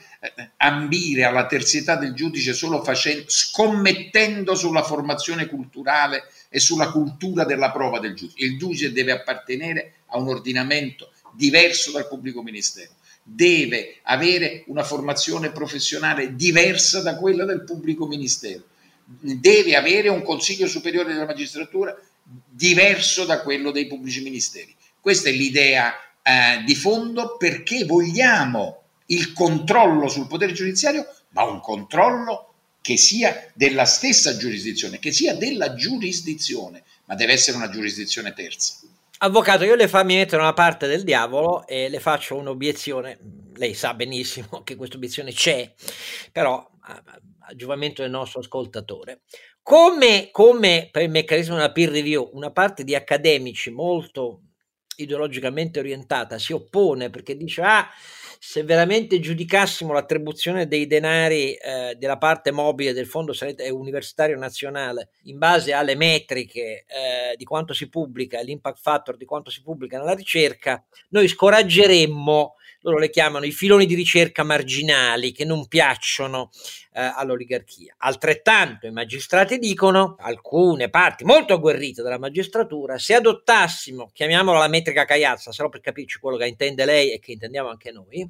ambire alla terzietà del giudice solo facendo, scommettendo sulla formazione culturale e sulla cultura della prova del giudice. Il giudice deve appartenere a un ordinamento diverso dal pubblico ministero deve avere una formazione professionale diversa da quella del pubblico ministero, deve avere un consiglio superiore della magistratura diverso da quello dei pubblici ministeri. Questa è l'idea eh, di fondo perché vogliamo il controllo sul potere giudiziario, ma un controllo che sia della stessa giurisdizione, che sia della giurisdizione, ma deve essere una giurisdizione terza. Avvocato, io le fa, mi metto una parte del diavolo e le faccio un'obiezione. Lei sa benissimo che questa obiezione c'è, però a, a giovamento del nostro ascoltatore. Come, come per il meccanismo della peer review, una parte di accademici molto ideologicamente orientata si oppone perché dice ah se veramente giudicassimo l'attribuzione dei denari eh, della parte mobile del Fondo Universitario Nazionale in base alle metriche eh, di quanto si pubblica, l'impact factor di quanto si pubblica nella ricerca, noi scoraggeremmo loro le chiamano i filoni di ricerca marginali che non piacciono eh, all'oligarchia. Altrettanto i magistrati dicono, alcune parti molto agguerrite della magistratura, se adottassimo, chiamiamola la metrica Cagliazza, solo per capirci quello che intende lei e che intendiamo anche noi,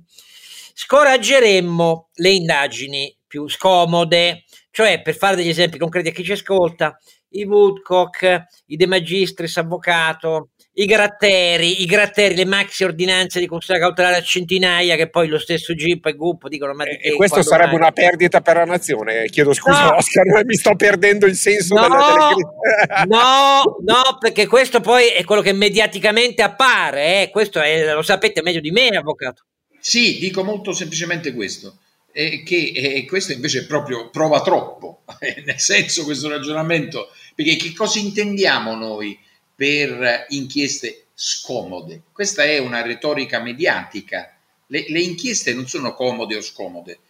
scoraggeremmo le indagini più scomode, cioè per fare degli esempi concreti a chi ci ascolta, i Woodcock, i De Magistris avvocato, i gratteri, i gratteri, le maxi ordinanze di custodia cautelare a centinaia che poi lo stesso GIP e GUP dicono ma di che, e questo sarebbe mai? una perdita per la nazione chiedo scusa no. Oscar mi sto perdendo il senso no, della telecrittica no, no perché questo poi è quello che mediaticamente appare eh. questo è, lo sapete meglio di me avvocato sì, dico molto semplicemente questo eh, che eh, questo invece proprio prova troppo nel senso questo ragionamento perché che cosa intendiamo noi per inchieste scomode. Questa è una retorica mediatica. Le, le inchieste non sono comode o scomode,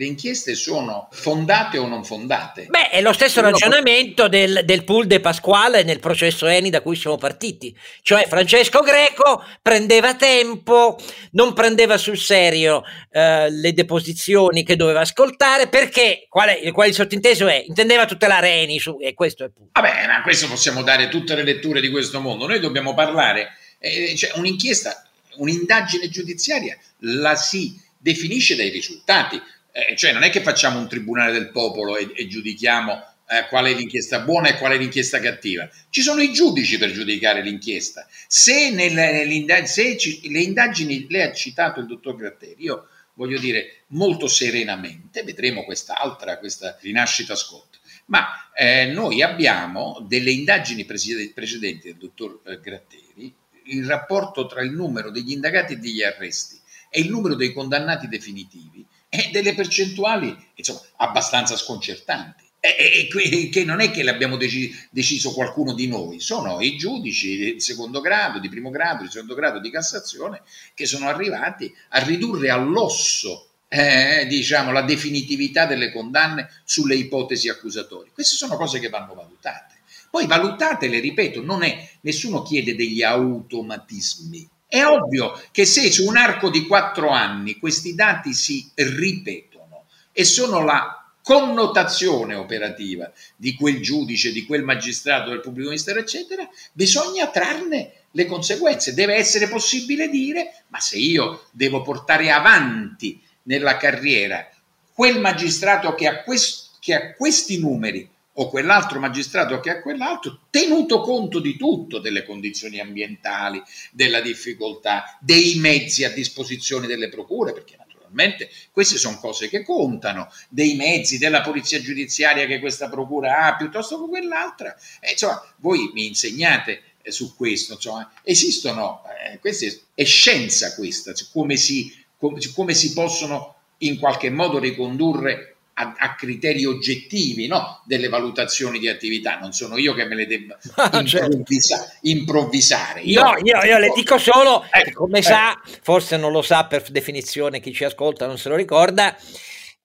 le inchieste sono fondate o non fondate? Beh, è lo stesso ragionamento del, del pool de Pasquale nel processo Eni da cui siamo partiti. Cioè Francesco Greco prendeva tempo, non prendeva sul serio eh, le deposizioni che doveva ascoltare perché, quale, quale il sottinteso è? Intendeva tutelare Eni su, e questo è il punto. Vabbè, ma questo possiamo dare tutte le letture di questo mondo. Noi dobbiamo parlare, eh, cioè un'inchiesta, un'indagine giudiziaria la si definisce dai risultati eh, cioè non è che facciamo un tribunale del popolo e, e giudichiamo eh, qual è l'inchiesta buona e qual è l'inchiesta cattiva. Ci sono i giudici per giudicare l'inchiesta. Se, nelle, se ci, le indagini le ha citato il dottor Gratteri, io voglio dire molto serenamente, vedremo quest'altra, questa rinascita Scott, ma eh, noi abbiamo delle indagini precedenti del dottor eh, Gratteri, il rapporto tra il numero degli indagati e degli arresti e il numero dei condannati definitivi e delle percentuali insomma, abbastanza sconcertanti. E, e, che non è che l'abbiamo deciso, deciso qualcuno di noi, sono i giudici di secondo grado, di primo grado, di secondo grado di Cassazione che sono arrivati a ridurre all'osso eh, diciamo, la definitività delle condanne sulle ipotesi accusatorie. Queste sono cose che vanno valutate. Poi valutate, le ripeto, non è, nessuno chiede degli automatismi, è ovvio che se su un arco di quattro anni questi dati si ripetono e sono la connotazione operativa di quel giudice, di quel magistrato, del pubblico ministero, eccetera, bisogna trarne le conseguenze. Deve essere possibile dire, ma se io devo portare avanti nella carriera quel magistrato che ha, quest, che ha questi numeri o quell'altro magistrato che ha quell'altro, tenuto conto di tutto, delle condizioni ambientali, della difficoltà, dei mezzi a disposizione delle procure, perché naturalmente queste sono cose che contano, dei mezzi, della polizia giudiziaria che questa procura ha piuttosto che quell'altra. E, insomma, voi mi insegnate eh, su questo, insomma, esistono, eh, questa è scienza questa, come, si, come, come si possono in qualche modo ricondurre a, a, criteri oggettivi no? delle valutazioni di attività, non sono io che me le debba ah, improvvisa- certo. improvvisare. Io, no, io, io, le dico solo, eh, come eh. sa, forse non lo sa per definizione chi ci ascolta, non se lo ricorda,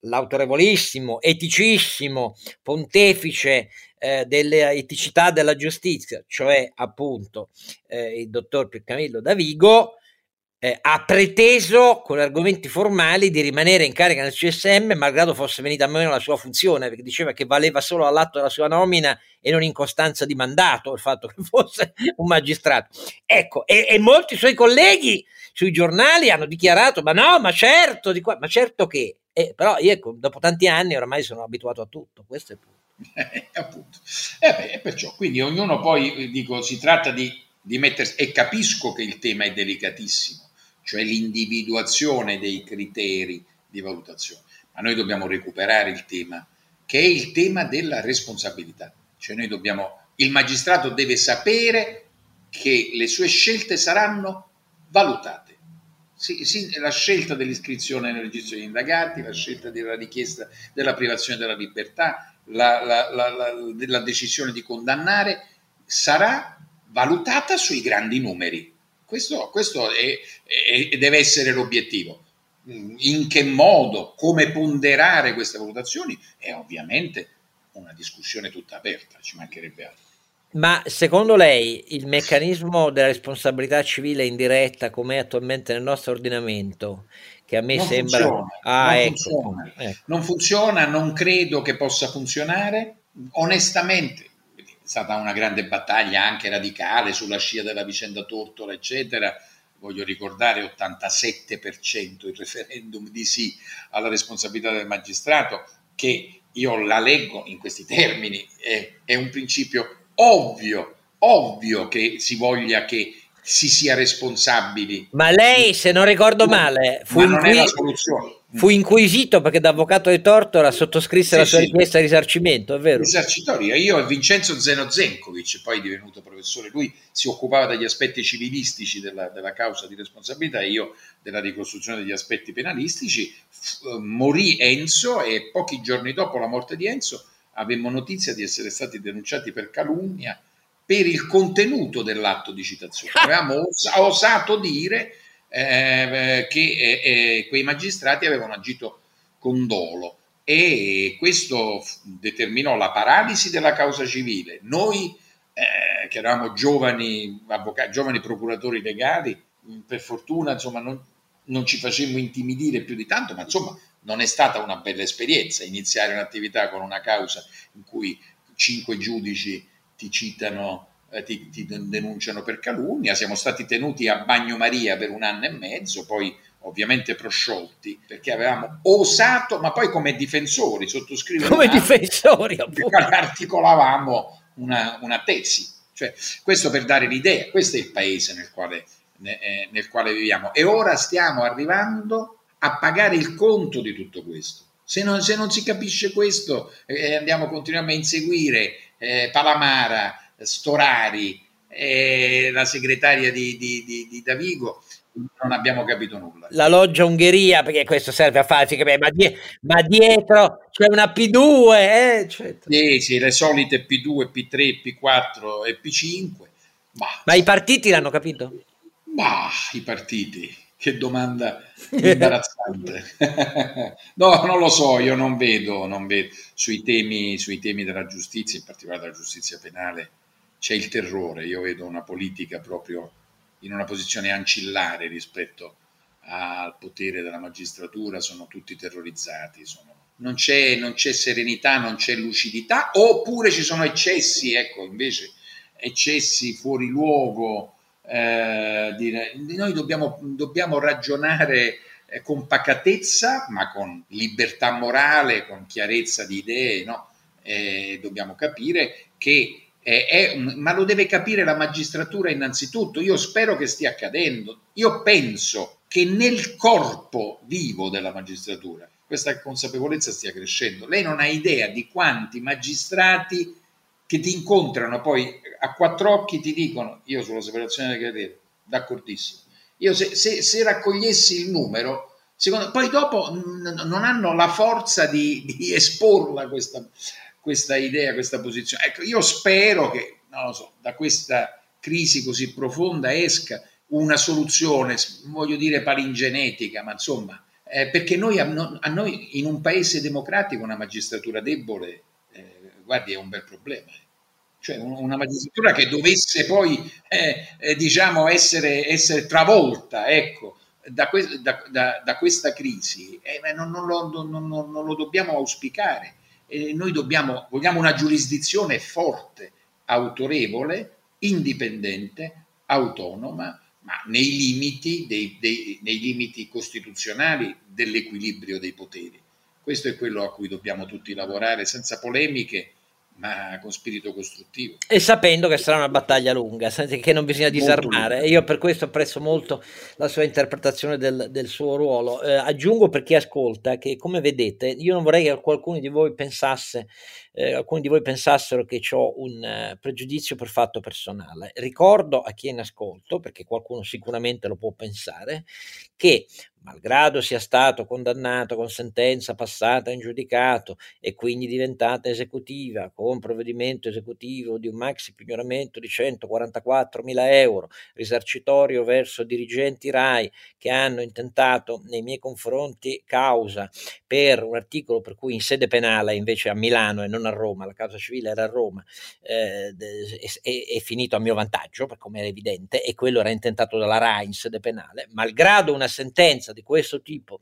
l'autorevolissimo, eticissimo pontefice eh, delle eticità della giustizia, cioè appunto eh, il dottor Piercamillo Davigo, eh, ha preteso con argomenti formali di rimanere in carica nel CSM malgrado fosse venuta a meno la sua funzione perché diceva che valeva solo all'atto della sua nomina e non in costanza di mandato il fatto che fosse un magistrato. Ecco e, e molti suoi colleghi sui giornali hanno dichiarato ma no ma certo di qua, ma certo che eh, però io ecco, dopo tanti anni oramai sono abituato a tutto questo è eh, appunto. Eh perciò quindi ognuno poi dico si tratta di, di mettersi e capisco che il tema è delicatissimo cioè l'individuazione dei criteri di valutazione. Ma noi dobbiamo recuperare il tema, che è il tema della responsabilità. Cioè noi dobbiamo, il magistrato deve sapere che le sue scelte saranno valutate. Sì, sì, la scelta dell'iscrizione nel registro degli indagati, la scelta della richiesta della privazione della libertà, la, la, la, la decisione di condannare sarà valutata sui grandi numeri questo, questo è, è, deve essere l'obiettivo. In che modo, come ponderare queste valutazioni è ovviamente una discussione tutta aperta, ci mancherebbe altro. Ma secondo lei il meccanismo della responsabilità civile indiretta, come è attualmente nel nostro ordinamento, che a me non sembra... Funziona, ah, non, ecco. funziona. Ecco. non funziona, non credo che possa funzionare. Onestamente, stata una grande battaglia anche radicale sulla scia della vicenda Tortora, eccetera. Voglio ricordare 87% il referendum di sì alla responsabilità del magistrato, che io la leggo in questi termini, è, è un principio ovvio, ovvio che si voglia che si sia responsabili. Ma lei, se non ricordo male, fu ma non qui... è la soluzione fu inquisito perché da avvocato di Tortora sottoscrisse sì, la sua sì. richiesta di risarcimento, è vero? Risarcitorio. Io e Vincenzo Zeno Zenkovic, poi divenuto professore, lui si occupava degli aspetti civilistici della, della causa di responsabilità e io della ricostruzione degli aspetti penalistici. F- eh, morì Enzo e pochi giorni dopo la morte di Enzo avemmo notizia di essere stati denunciati per calunnia per il contenuto dell'atto di citazione. Avevamo os- osato dire eh, che eh, eh, quei magistrati avevano agito con dolo e questo determinò la paralisi della causa civile. Noi, eh, che eravamo giovani, avvocati, giovani procuratori legali, per fortuna insomma, non, non ci facemmo intimidire più di tanto, ma insomma non è stata una bella esperienza iniziare un'attività con una causa in cui cinque giudici ti citano eh, ti, ti, denunciano per calunnia, siamo stati tenuti a bagnomaria per un anno e mezzo, poi ovviamente prosciolti, perché avevamo osato, ma poi come difensori, sottoscrivere come difensori, articolavamo una, una, tesi. Cioè, questo per dare l'idea, questo è il paese nel quale, eh, nel quale viviamo. E ora stiamo arrivando a pagare il conto di tutto questo. Se non, se non si capisce questo, eh, andiamo, continuiamo a inseguire eh, Palamara, Storari e la segretaria di, di, di, di Davigo non abbiamo capito nulla. La loggia Ungheria, perché questo serve a farsi capire, ma, die- ma dietro c'è una P2, eh? Cioè... Sì, sì, le solite P2, P3, P4 e P5. Ma, ma i partiti l'hanno capito? Ma i partiti, che domanda imbarazzante. no, non lo so, io non vedo, non vedo. Sui, temi, sui temi della giustizia, in particolare della giustizia penale, c'è il terrore, io vedo una politica proprio in una posizione ancillare rispetto al potere della magistratura, sono tutti terrorizzati, sono... non, c'è, non, c'è, serenità, non c'è lucidità, oppure ci sono eccessi, ecco, invece eccessi fuori luogo. Eh, dire, noi dobbiamo, dobbiamo ragionare eh, con pacatezza, ma con libertà morale, con chiarezza di idee, no? eh, dobbiamo capire che è, ma lo deve capire la magistratura innanzitutto. Io spero che stia accadendo. Io penso che nel corpo vivo della magistratura questa consapevolezza stia crescendo. Lei non ha idea di quanti magistrati che ti incontrano poi a quattro occhi ti dicono io sulla separazione delle carriere, d'accordissimo. Io se, se, se raccogliessi il numero, secondo, poi dopo non hanno la forza di, di esporla questa, questa, idea, questa posizione. Ecco, io spero che, non lo so, da questa crisi così profonda esca una soluzione, voglio dire palingenetica, ma insomma, eh, perché noi, a, a, noi in un paese democratico una magistratura debole, eh, guardi, è un bel problema. Eh. Cioè una magistratura che dovesse poi, eh, eh, diciamo, essere, essere, travolta, ecco, da, que- da, da, da questa crisi, eh, non, non, lo, non, non, lo, dobbiamo auspicare. Noi dobbiamo, vogliamo una giurisdizione forte, autorevole, indipendente, autonoma, ma nei limiti, dei, dei, nei limiti costituzionali dell'equilibrio dei poteri. Questo è quello a cui dobbiamo tutti lavorare senza polemiche, ma con spirito costruttivo. E sapendo che sarà una battaglia lunga, che non bisogna disarmare. E io per questo apprezzo molto la sua interpretazione del, del suo ruolo. Eh, aggiungo per chi ascolta che, come vedete, io non vorrei che qualcuno di voi pensasse, eh, alcuni di voi pensassero che ho un uh, pregiudizio per fatto personale. Ricordo a chi è in ascolto, perché qualcuno sicuramente lo può pensare, che malgrado sia stato condannato con sentenza passata in giudicato e quindi diventata esecutiva con provvedimento esecutivo di un maxi pignoramento di 144 mila euro risarcitorio verso dirigenti RAI che hanno intentato nei miei confronti causa per un articolo per cui in sede penale invece a Milano e non a Roma, la causa civile era a Roma, eh, è, è, finito a mio vantaggio, come è evidente, e quello era intentato dalla RAI in sede penale, malgrado una sentenza di questo tipo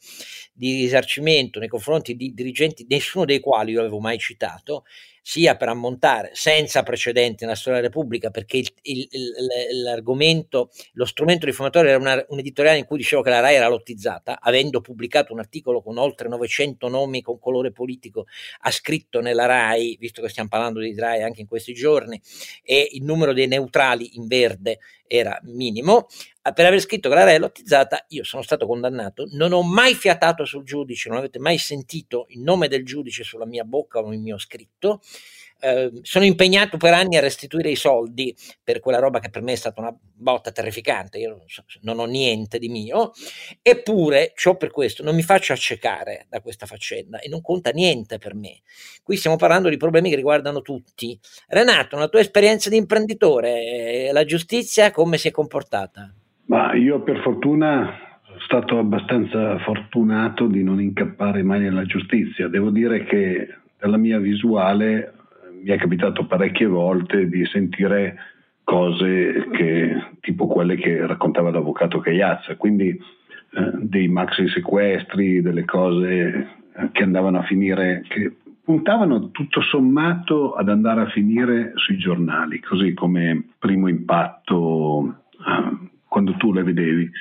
di risarcimento nei confronti di dirigenti, nessuno dei quali io avevo mai citato, sia per ammontare senza precedenti nella storia della Repubblica, perché il, il, il, l'argomento, lo strumento riformatore era una, un editoriale in cui dicevo che la RAI era lottizzata, avendo pubblicato un articolo con oltre 900 nomi con colore politico, ha scritto nella RAI, visto che stiamo parlando di RAI anche in questi giorni, e il numero dei neutrali in verde era minimo, per aver scritto che la RAI è lottizzata, io sono stato condannato, non ho mai fiatato sul giudice, non avete mai sentito il nome del giudice sulla mia bocca o il mio scritto, Ehm, sono impegnato per anni a restituire i soldi per quella roba che per me è stata una botta terrificante, io non, so, non ho niente di mio, eppure ciò per questo non mi faccio accecare da questa faccenda e non conta niente per me. Qui stiamo parlando di problemi che riguardano tutti. Renato, una tua esperienza di imprenditore, la giustizia come si è comportata? Ma io per fortuna sono stato abbastanza fortunato di non incappare mai nella giustizia. Devo dire che dalla mia visuale mi è capitato parecchie volte di sentire cose che, tipo quelle che raccontava l'avvocato Cagliazza, quindi eh, dei maxi sequestri, delle cose eh, che andavano a finire, che puntavano tutto sommato ad andare a finire sui giornali, così come primo impatto eh, quando tu le vedevi.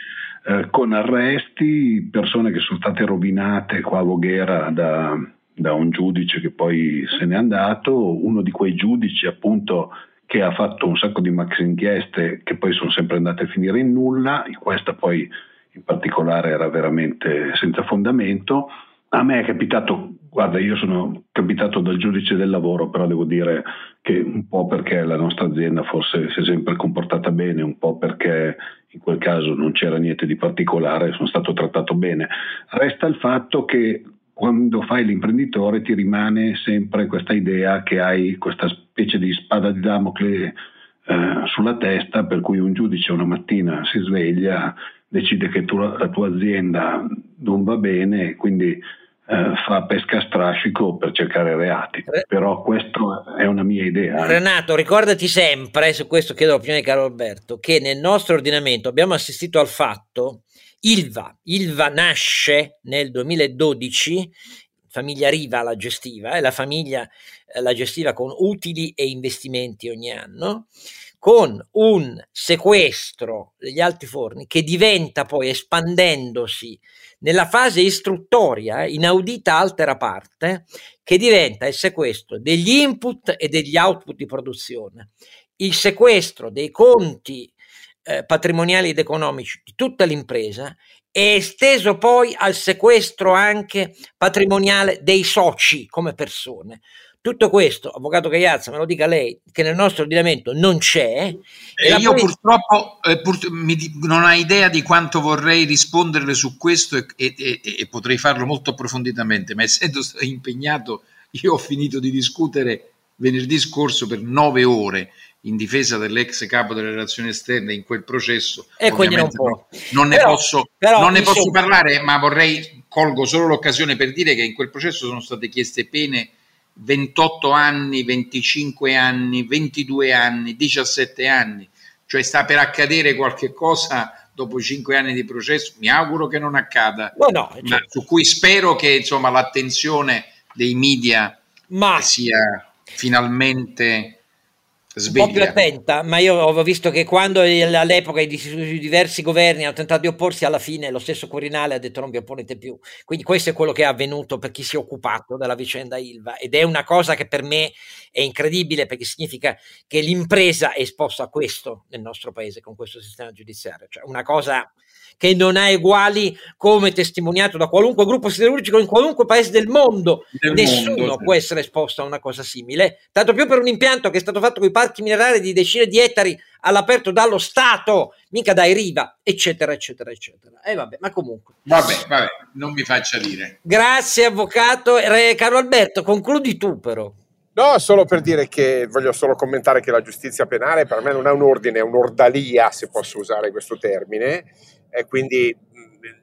Eh, con arresti, persone che sono state rovinate qua a Voghera da, da un giudice che poi se n'è andato, uno di quei giudici appunto che ha fatto un sacco di maxi inchieste che poi sono sempre andate a finire in nulla, questa poi in particolare era veramente senza fondamento. A me è capitato, guarda, io sono capitato dal giudice del lavoro, però devo dire che un po' perché la nostra azienda forse si è sempre comportata bene, un po' perché in quel caso non c'era niente di particolare, sono stato trattato bene. Resta il fatto che quando fai l'imprenditore ti rimane sempre questa idea che hai questa specie di spada di Damocle eh, sulla testa per cui un giudice una mattina si sveglia, decide che tu, la tua azienda non va bene e quindi eh, fa pesca a strascico per cercare reati. Però questa è una mia idea. Eh. Renato, ricordati sempre, su questo chiedo l'opinione di Carlo Alberto, che nel nostro ordinamento abbiamo assistito al fatto Ilva. Ilva nasce nel 2012, famiglia Riva la gestiva e la famiglia eh, la gestiva con utili e investimenti ogni anno con un sequestro degli alti forni che diventa poi espandendosi nella fase istruttoria, inaudita altera parte, che diventa il sequestro degli input e degli output di produzione, il sequestro dei conti eh, patrimoniali ed economici di tutta l'impresa è esteso poi al sequestro anche patrimoniale dei soci come persone. Tutto questo, avvocato Cagliazza, me lo dica lei, che nel nostro ordinamento non c'è. E io poi... purtroppo eh, pur, mi, non ho idea di quanto vorrei risponderle su questo e, e, e, e potrei farlo molto approfonditamente, ma essendo impegnato, io ho finito di discutere venerdì scorso per nove ore in difesa dell'ex capo delle relazioni esterne in quel processo. E quindi non, può. non ne, però, posso, però, non ne posso parlare, ma vorrei, colgo solo l'occasione per dire che in quel processo sono state chieste pene 28 anni, 25 anni, 22 anni, 17 anni, cioè sta per accadere qualche cosa dopo 5 anni di processo, mi auguro che non accada, no, no, certo. su cui spero che insomma, l'attenzione dei media ma... sia finalmente Sveglia. un po' più attenta, ma io ho visto che quando all'epoca i diversi governi hanno tentato di opporsi, alla fine lo stesso Quirinale ha detto non vi opponete più. Quindi questo è quello che è avvenuto per chi si è occupato della vicenda Ilva ed è una cosa che per me è incredibile perché significa che l'impresa è esposta a questo nel nostro paese con questo sistema giudiziario, cioè una cosa che non ha uguali come testimoniato da qualunque gruppo siderurgico in qualunque paese del mondo. Del Nessuno mondo, può essere esposto a una cosa simile, tanto più per un impianto che è stato fatto con i parchi minerari di decine di ettari all'aperto dallo Stato, mica dai Riva, eccetera, eccetera, eccetera. E eh, vabbè, ma comunque. Vabbè, vabbè, non mi faccia dire. Grazie, avvocato. Re, caro Alberto, concludi tu però. No, solo per dire che voglio solo commentare che la giustizia penale per me non è un ordine, è un'ordalia, se posso usare questo termine, e quindi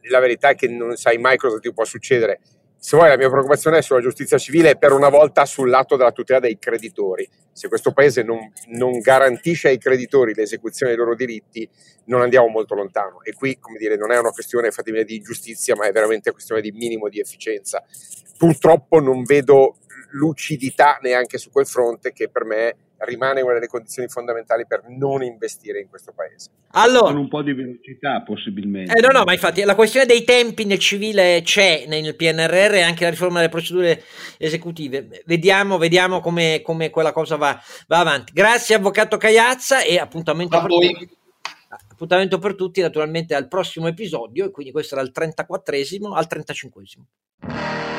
la verità è che non sai mai cosa ti può succedere. Se vuoi, la mia preoccupazione è sulla giustizia civile per una volta sul lato della tutela dei creditori. Se questo paese non, non garantisce ai creditori l'esecuzione dei loro diritti, non andiamo molto lontano. E qui, come dire, non è una questione fattibile di ingiustizia, ma è veramente una questione di minimo di efficienza. Purtroppo non vedo lucidità neanche su quel fronte che per me rimane una delle condizioni fondamentali per non investire in questo paese. Allora, con un po' di velocità possibilmente. Eh, no, no, ma infatti la questione dei tempi nel civile c'è nel PNRR e anche la riforma delle procedure esecutive. Vediamo, vediamo come, come quella cosa va, va, avanti. Grazie Avvocato Cagliazza e appuntamento A per voi. tutti. Appuntamento per tutti naturalmente al prossimo episodio e quindi questo era il 34esimo al 35esimo.